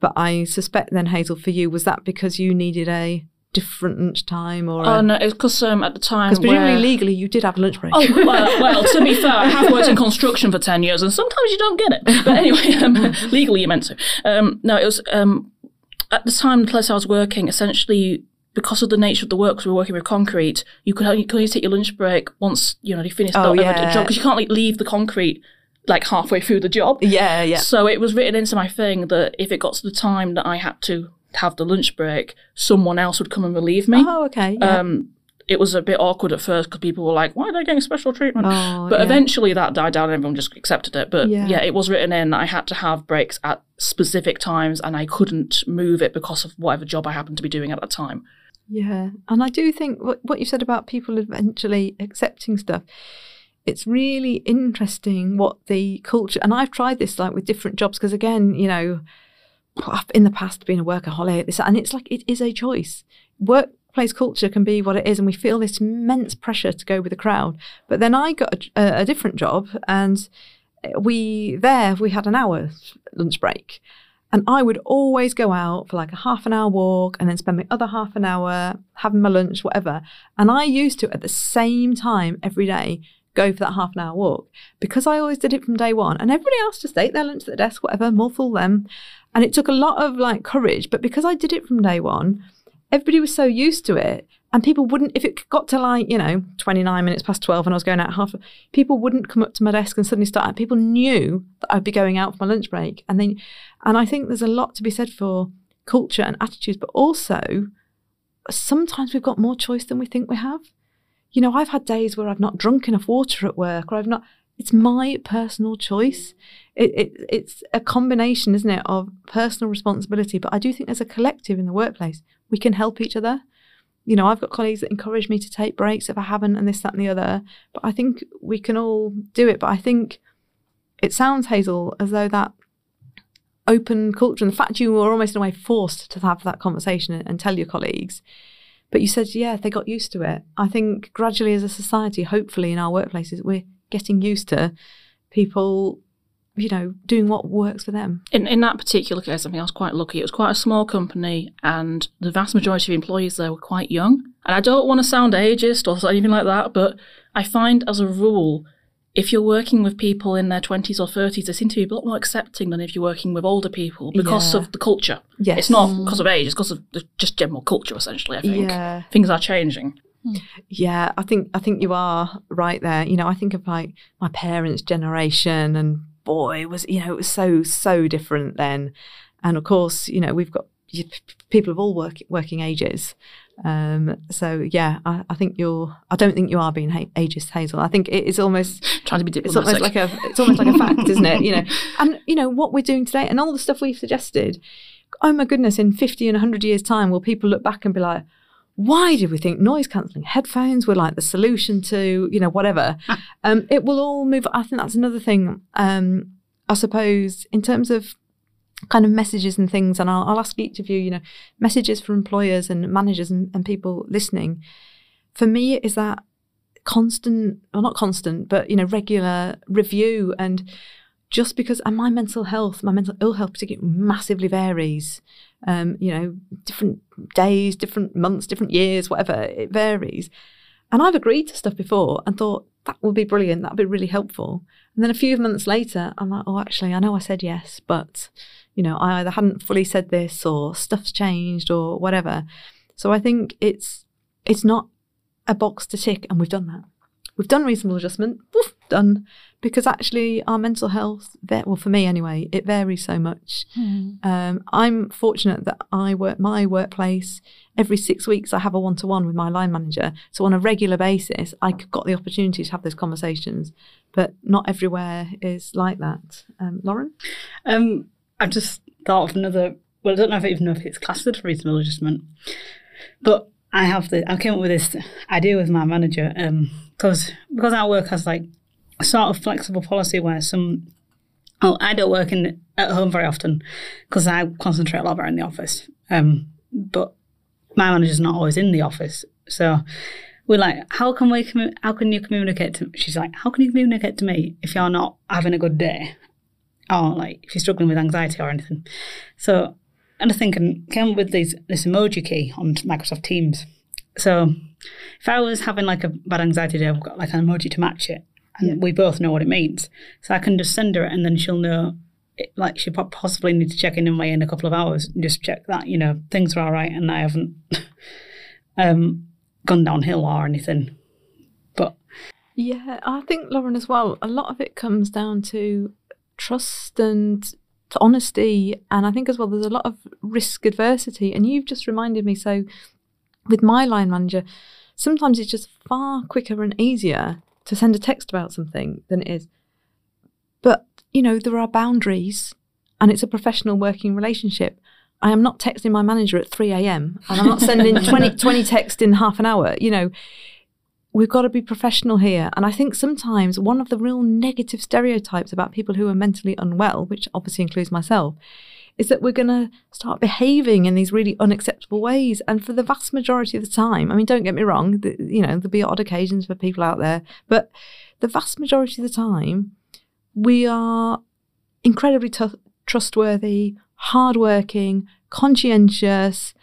but i suspect then hazel for you was that because you needed a different lunchtime or? Oh no, it's because um, at the time Because presumably where- legally you did have a lunch break. Oh well, well, to be fair, I have worked in construction for ten years, and sometimes you don't get it. But anyway, um, legally you're meant to. Um, no, it was um, at the time the place I was working. Essentially, because of the nature of the work, 'cause we were working with concrete, you could only, you could only take your lunch break once you know you finished Oh, the yeah. job because you can't like leave the concrete like halfway through the job. yeah, yeah. So it was written into my thing that if it got to the time that I had to have the lunch break, someone else would come and relieve me. Oh, okay. Yeah. Um, it was a bit awkward at first because people were like, "Why are they getting special treatment?" Oh, but yeah. eventually that died down and everyone just accepted it. But Yeah. yeah. it was written in that I had to have breaks at specific times and I couldn't move it because of whatever job I happened to be doing at that time. Yeah, and I do think what what you said about people eventually accepting stuff. It's really interesting what the culture, and I've tried this like with different jobs because again, you know, I've in the past been a workaholic, this, and it's like it is a choice. Workplace culture can be what it is, and we feel this immense pressure to go with the crowd. But then I got a, a different job, and eh, we there we had an hour lunch break. And I would always go out for like a half an hour walk and then spend my other half an hour having my lunch, whatever. And I used to, at the same time every day, go for that half an hour walk because I always did it from day one. And everybody else just ate their lunch at the desk, whatever, muffle them. And it took a lot of like courage. But because I did it from day one, everybody was so used to it. And people wouldn't, if it got to like, you know, 29 minutes past 12 and I was going out half, people wouldn't come up to my desk and suddenly start. People knew that I'd be going out for my lunch break. And then, and I think there's a lot to be said for culture and attitudes, but also sometimes we've got more choice than we think we have. You know, I've had days where I've not drunk enough water at work or I've not, it's my personal choice. It, it, it's a combination, isn't it, of personal responsibility, but I do think as a collective in the workplace, we can help each other. You know, I've got colleagues that encourage me to take breaks if I haven't, and this, that, and the other. But I think we can all do it. But I think it sounds, Hazel, as though that open culture and the fact you were almost in a way forced to have that conversation and tell your colleagues. But you said, yeah, they got used to it. I think gradually as a society, hopefully in our workplaces, we're getting used to people, you know, doing what works for them. In in that particular case, I think I was quite lucky. It was quite a small company, and the vast majority of employees there were quite young. And I don't want to sound ageist or anything like that, but I find as a rule, if you're working with people in their twenties or thirties, they seem to be a lot more accepting than if you're working with older people because Yeah. of the culture. Yes. It's not because of mm. age; it's because of the just general culture. Essentially, I think Yeah. things are changing. Hmm. Yeah, I think I think you are right there. You know, I think of like my parents' generation, and boy, was you know it was so so different then. And of course, you know we've got people of all work, working ages. Um, so yeah, I, I think you're. I don't think you are being ha- ageist, Hazel. I think it is almost Trying to be it's almost like a it's almost like a fact, isn't it? You know, and you know what we're doing today, and all the stuff we've suggested. Oh my goodness! In fifty and hundred years' time, will people look back and be like, "Why did we think noise cancelling headphones were like the solution to you know whatever?" um, it will all move. I think that's another thing. Um, I suppose in terms of kind of messages and things, and I'll, I'll ask each of you, you know, messages for employers and managers and, and people listening. For me, is that constant, well, not constant, but you know, regular review and just because and my mental health, my mental ill health particularly massively varies. Um, you know, different days, different months, different years, whatever, it varies. And I've agreed to stuff before and thought that would be brilliant, that would be really helpful. And then a few months later, I'm like, oh, actually, I know I said yes, but you know, I either hadn't fully said this or stuff's changed or whatever. So I think it's it's not a box to tick, and we've done that. We've done reasonable adjustment, woof, done, because actually our mental health well for me anyway, it varies so much. Um, I'm fortunate that I work my workplace every six weeks. I have a one to one with my line manager, so on a regular basis, I got the opportunity to have those conversations. But not everywhere is like that. Um, Lauren, Um, I've just thought of another. Well, I don't know if even know if it's classed as reasonable adjustment, but I have the. I came up with this idea with my manager because because our work has like sort of flexible policy where some. Oh, I don't work in at home very often because I concentrate a lot better in the office. Um, but my manager's not always in the office, so we're like, how can we? How can you communicate to? Me? She's like, how can you communicate to me if you're not having a good day? or like if you're struggling with anxiety or anything. So and I think and came up with these this emoji key on Microsoft Teams. So if I was having like a bad anxiety day, I've got like an emoji to match it, and Yeah. we both know what it means. So I can just send her it, and then she'll know. It, like she po- possibly need to check in on me in a couple of hours and just check that you know things are all right and I haven't um, gone downhill or anything. But Yeah, I think Lauren as well. A lot of it comes down to trust and to honesty, and I think as well there's a lot of risk adversity. And you've just reminded me. So, with my line manager, sometimes it's just far quicker and easier to send a text about something than it is. But you know there are boundaries, and it's a professional working relationship. I am not texting my manager at 3 a.m. and I'm not sending 20, 20 texts in half an hour. You know, we've got to be professional here. And I think sometimes one of the real negative stereotypes about people who are mentally unwell, which obviously includes myself, is that we're going to start behaving in these really unacceptable ways. And for the vast majority of the time, I mean, don't get me wrong, th- you know, there'll be odd occasions for people out there, but the vast majority of the time, we are incredibly t- trustworthy, hardworking, conscientious,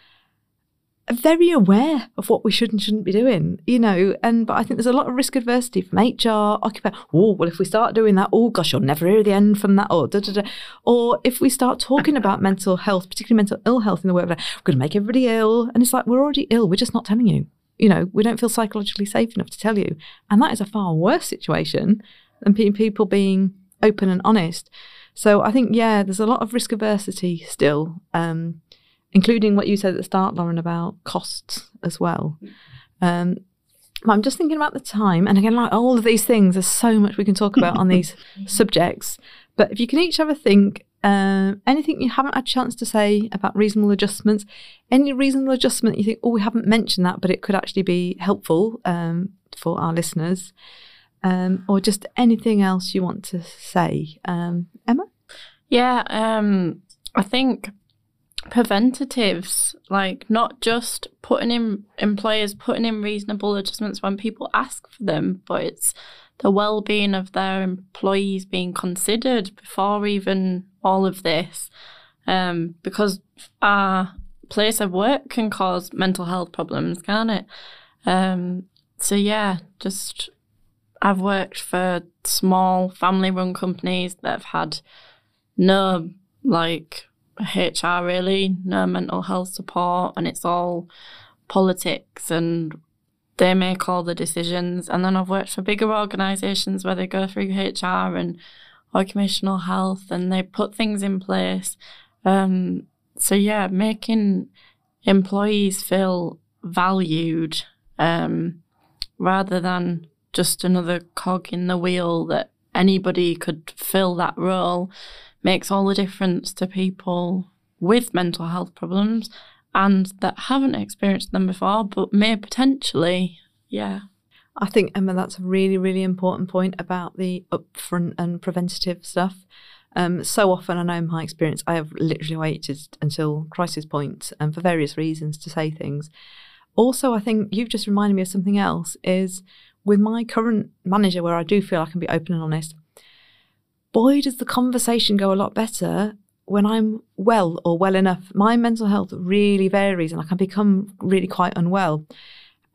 very aware of what we should and shouldn't be doing, you know. And but I think there's a lot of risk adversity from HR, occupy. Oh, well, if we start doing that, oh gosh, you'll never hear the end from that. Or da, da, da. or if we start talking about mental health, particularly mental ill health in the workplace, we're going to make everybody ill. And it's like we're already ill. We're just not telling you. You know, we don't feel psychologically safe enough to tell you, and that is a far worse situation than people being open and honest. So I think yeah, there's a lot of risk adversity still. Um, including what you said at the start, Lauren, about costs as well. Um, but I'm just thinking about the time, and again, like all of these things, there's so much we can talk about on these subjects. But if you can each have a think, um, anything you haven't had a chance to say about reasonable adjustments, any reasonable adjustment you think, oh, we haven't mentioned that, but it could actually be helpful um, for our listeners, um, or just anything else you want to say, um, Emma. Yeah, um, I think preventatives, like not just putting in employers putting in reasonable adjustments when people ask for them, but it's the well-being of their employees being considered before even all of this, um, because our place of work can cause mental health problems, can't it? Um, so yeah, just I've worked for small family-run companies that have had no like HR really, no mental health support, and it's all politics and they make all the decisions. And then I've worked for bigger organisations where they go through HR and occupational health and they put things in place. Um, so yeah, making employees feel valued um, rather than just another cog in the wheel that anybody could fill that role makes all the difference to people with mental health problems and that haven't experienced them before but may potentially yeah I think Emma, that's a really, really important point about the upfront and preventative stuff. Um, so often, I know in my experience, I have literally waited until crisis point, and for various reasons, to say things. Also, I think you've just reminded me of something else. Is with my current manager, where I do feel I can be open and honest. Boy, does the conversation go a lot better when I'm well or well enough. My mental health really varies, and I can become really quite unwell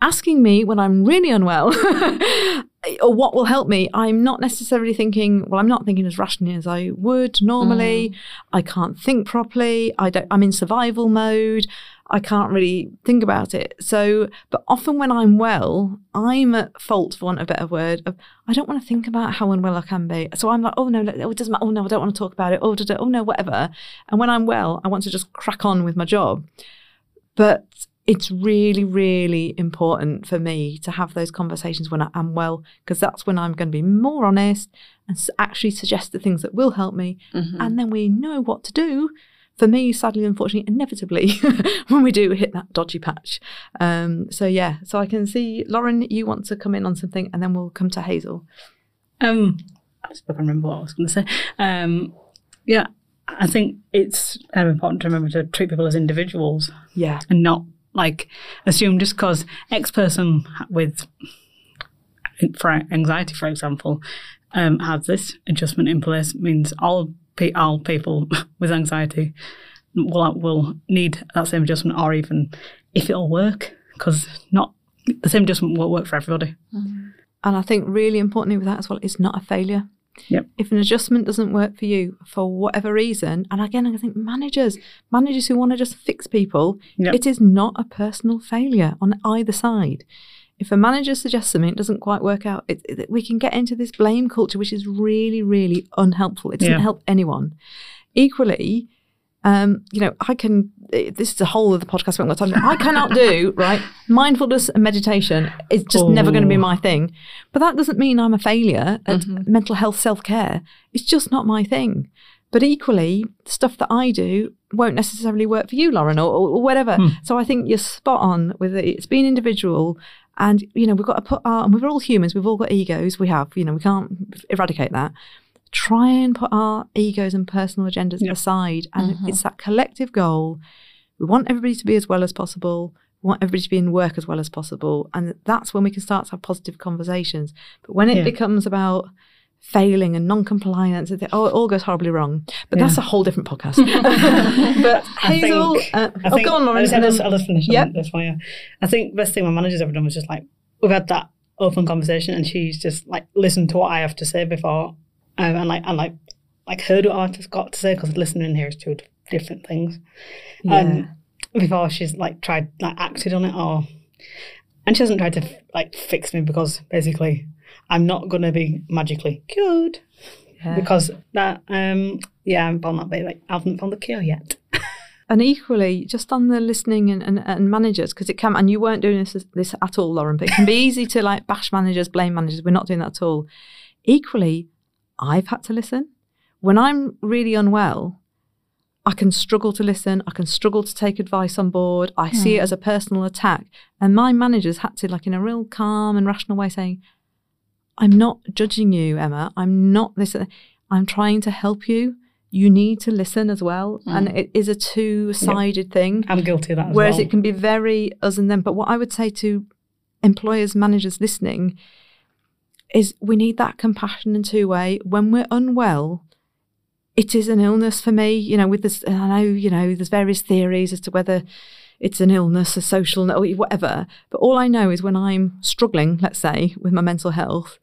asking me when I'm really unwell or what will help me, I'm not necessarily thinking, well, I'm not thinking as rationally as I would normally. Mm. I can't think properly. I don't, I'm in survival mode. I can't really think about it. So, but often when I'm well, I'm at fault, for want of a better word, of I don't want to think about how unwell I can be. So I'm like, oh no, oh, it doesn't matter. Oh no, I don't want to talk about it. Oh, da, da, oh no, whatever. And when I'm well, I want to just crack on with my job. But it's really, really important for me to have those conversations when I am well, because that's when I'm going to be more honest and actually suggest the things that will help me. Mhm. And then we know what to do. For me, sadly, unfortunately, inevitably, when we do hit that dodgy patch. Um, so, yeah, so I can see, Lauren, you want to come in on something, and then we'll come to Hazel. Um, I just can't remember what I was going to say. Um, yeah, I think it's um, important to remember to treat people as individuals Yeah. and not like assume just because X person with for anxiety, for example, um, has this adjustment in place means all all people with anxiety will will need that same adjustment, or even if it'll work, because not the same adjustment won't work for everybody. Mm-hmm. And I think really importantly with that as well, it's not a failure. Yep. If an adjustment doesn't work for you for whatever reason, and again, I think managers, managers who want to just fix people, Yep. it is not a personal failure on either side. If a manager suggests something it doesn't quite work out, it, it- we can get into this blame culture, which is really, really unhelpful. It doesn't Yeah. help anyone. Equally, um, you know, I can. eh, This is a whole other podcast. We haven't got time. I cannot do right. Mindfulness and meditation is just never going to be Oh. my thing. But that doesn't mean I'm a failure at Mhm. mental health self care. It's just not my thing. But equally, stuff that I do won't necessarily work for you, Lauren, or, or whatever. Hmm. So I think you're spot on with it. It's being individual, and you know we've got to put our. And we're all humans. We've all got egos. We have. You know we can't eradicate that. Try and put our egos and personal agendas Yeah. aside, and Mhm. it's that collective goal. We want everybody to be as well as possible. We want everybody to be in work as well as possible, and that's when we can start to have positive conversations. But when it Yeah. becomes about failing and non-compliance, it, oh, it all goes horribly wrong. But that's a whole different podcast. but I Hazel, think- uh, I oh, think, go on, Lauren. I'll just, I'll just, then- I'll just finish Yep. on this one. Yeah. I think best thing my manager's ever done was just like we've had that open conversation, and she's just like listened to what I have to say before, um, and like and like like heard what I've got to say because listening here is two different things. yeah. Um, before she's like tried like acted on it or, and she hasn't tried to like fix me because basically I'm not gonna be magically cured Yeah. because that um yeah I'm on that bit like I haven't found the cure yet. And equally, just on the listening and, and, and managers, because it can, and you weren't doing this, this at all, Lauren, but it can be easy to like bash managers, blame managers. We're not doing that at all. Equally, I've had to listen. When I'm really unwell, I can struggle to listen. I can struggle to take advice on board. I see it as a personal attack. And my managers had to, like, in a real calm and rational way, saying, I'm not judging you, Emma. I'm not this. I'm trying to help you. You need to listen as well. Mm. And it is a two sided thing. I'm guilty of that. As Whereas well. it can be very us and them. But what I would say to employers, managers listening is we need that compassion in two way. When we're unwell, it is an illness for me. You know, with this, and I know, you know, there's various theories as to whether it's an illness, a social, or whatever. But all I know is when I'm struggling, let's say, with my mental health,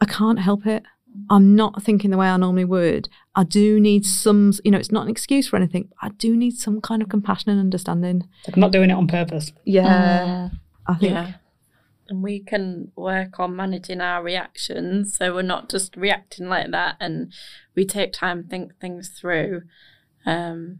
I can't help it. I'm not thinking the way I normally would. I do need some, you know, it's not an excuse for anything. But I do need some kind of compassion and understanding. Like, I'm not doing it on purpose. Yeah, I think. Yeah. And we can work on managing our reactions so we're not just reacting like that and we take time think things through. Um,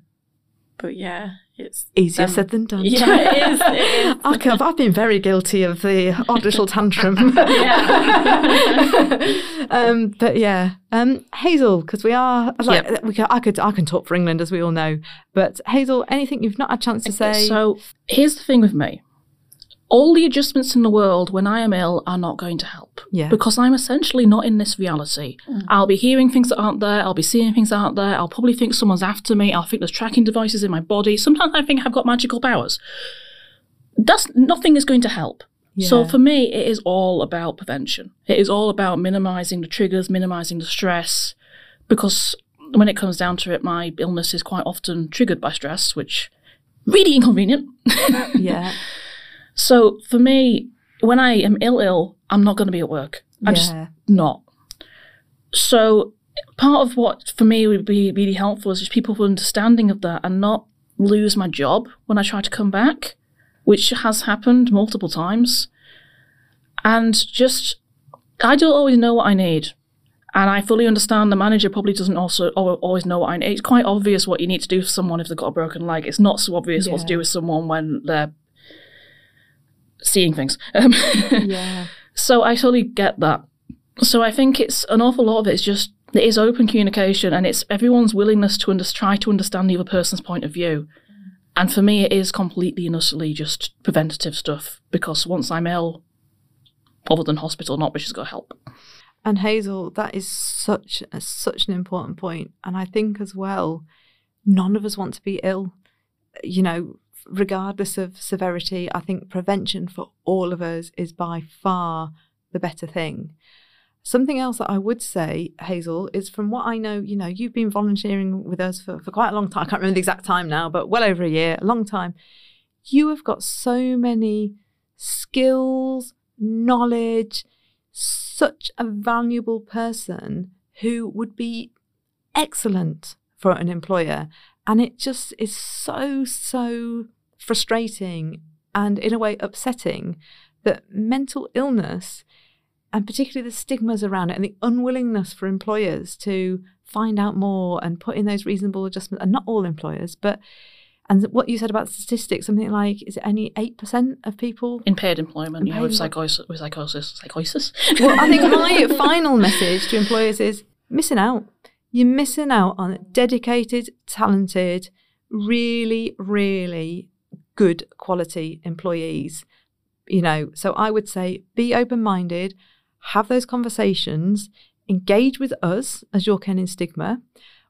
but yeah, it's Easier said than done. Yeah, it is. It is. I've been very guilty of the odd little tantrum. um, but yeah, um, Hazel, because we are like we can, I could I can talk for England as we all know. But Hazel, anything you've not had a chance to say? So here's the thing with me. All the adjustments in the world when I am ill are not going to help. Yeah. Because I'm essentially not in this reality. Mm. I'll be hearing things that aren't there. I'll be seeing things that aren't there. I'll probably think someone's after me. I'll think there's tracking devices in my body. Sometimes I think I've got magical powers. That's nothing is going to help. So for me, it is all about prevention. It is all about minimizing the triggers, minimizing the stress, because when it comes down to it, my illness is quite often triggered by stress, which really inconvenient. yeah, So for me, when I am ill, ill, I'm not going to be at work. I'm just not. So part of what for me would be really helpful is just people understanding of that and not lose my job when I try to come back, which has happened multiple times. And just, I don't always know what I need. And I fully understand the manager probably doesn't also always know what I need. It's quite obvious what you need to do for someone if they've got a broken leg. It's not so obvious what to do with someone when they're seeing things. Um, yeah, so I totally get that. So I think it's an awful lot of it is just it is open communication and it's everyone's willingness to under- try to understand the other person's point of view. And for me, it is completely and utterly just preventative stuff because once I'm ill, other than hospital, not which is going to help. And Hazel, that is such such an important point. And I think as well, none of us want to be ill. You know, regardless of severity, I think prevention for all of us is by far the better thing. Something else that I would say, Hazel, is from what I know, you know, you've been volunteering with us for, for quite a long time. I can't remember the exact time now, but well over a year, a long time. You have got so many skills, knowledge, such a valuable person who would be excellent for an employer. And it just is so, so frustrating and in a way upsetting that mental illness and particularly the stigmas around it and the unwillingness for employers to find out more and put in those reasonable adjustments and not all employers but and what you said about statistics something like is it only 8% of people? In paid employment In you know paid with psychosis with psychosis psychosis. Well i think my final message to employers is missing out. You're missing out on dedicated talented really really good quality employees you know. So i would say be open minded have those conversations engage with us as York Ending Stigma.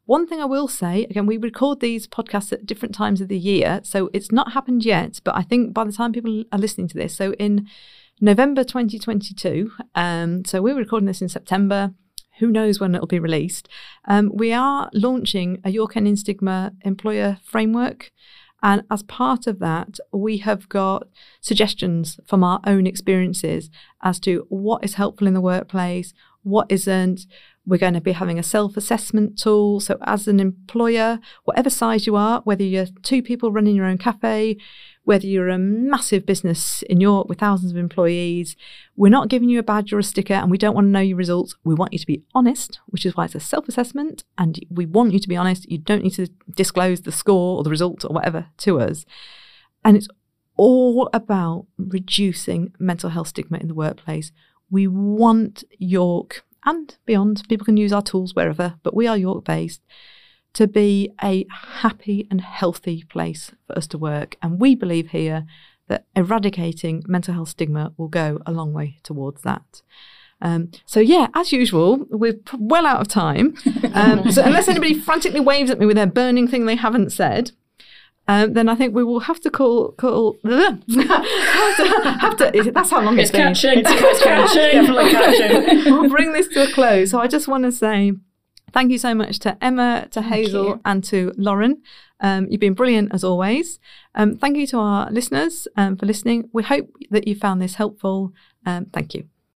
One thing i will say again we record these podcasts at different times of the year so it's not happened yet but i think by the time people are listening to this so in november 2022 um, so we're recording this in september who knows when it'll be released um, we are launching a York Ending Stigma employer framework and as part of that, we have got suggestions from our own experiences as to what is helpful in the workplace, what isn't. We're going to be having a self assessment tool. So, as an employer, whatever size you are, whether you're two people running your own cafe, whether you're a massive business in York with thousands of employees, we're not giving you a badge or a sticker and we don't want to know your results. We want you to be honest, which is why it's a self assessment. And we want you to be honest. You don't need to disclose the score or the result or whatever to us. And it's all about reducing mental health stigma in the workplace. We want York and beyond, people can use our tools wherever, but we are York based to be a happy and healthy place for us to work. And we believe here that eradicating mental health stigma will go a long way towards that. Um, so yeah, as usual, we're well out of time. Um, so unless anybody frantically waves at me with their burning thing they haven't said, um, then I think we will have to call call have to, have to it, that's how long it's been. catching it's catching Definitely catching. we'll bring this to a close. So I just want to say thank you so much to Emma, to Hazel, you. and to Lauren. Um, you've been brilliant as always. Um, thank you to our listeners um, for listening. We hope that you found this helpful. Um, thank you.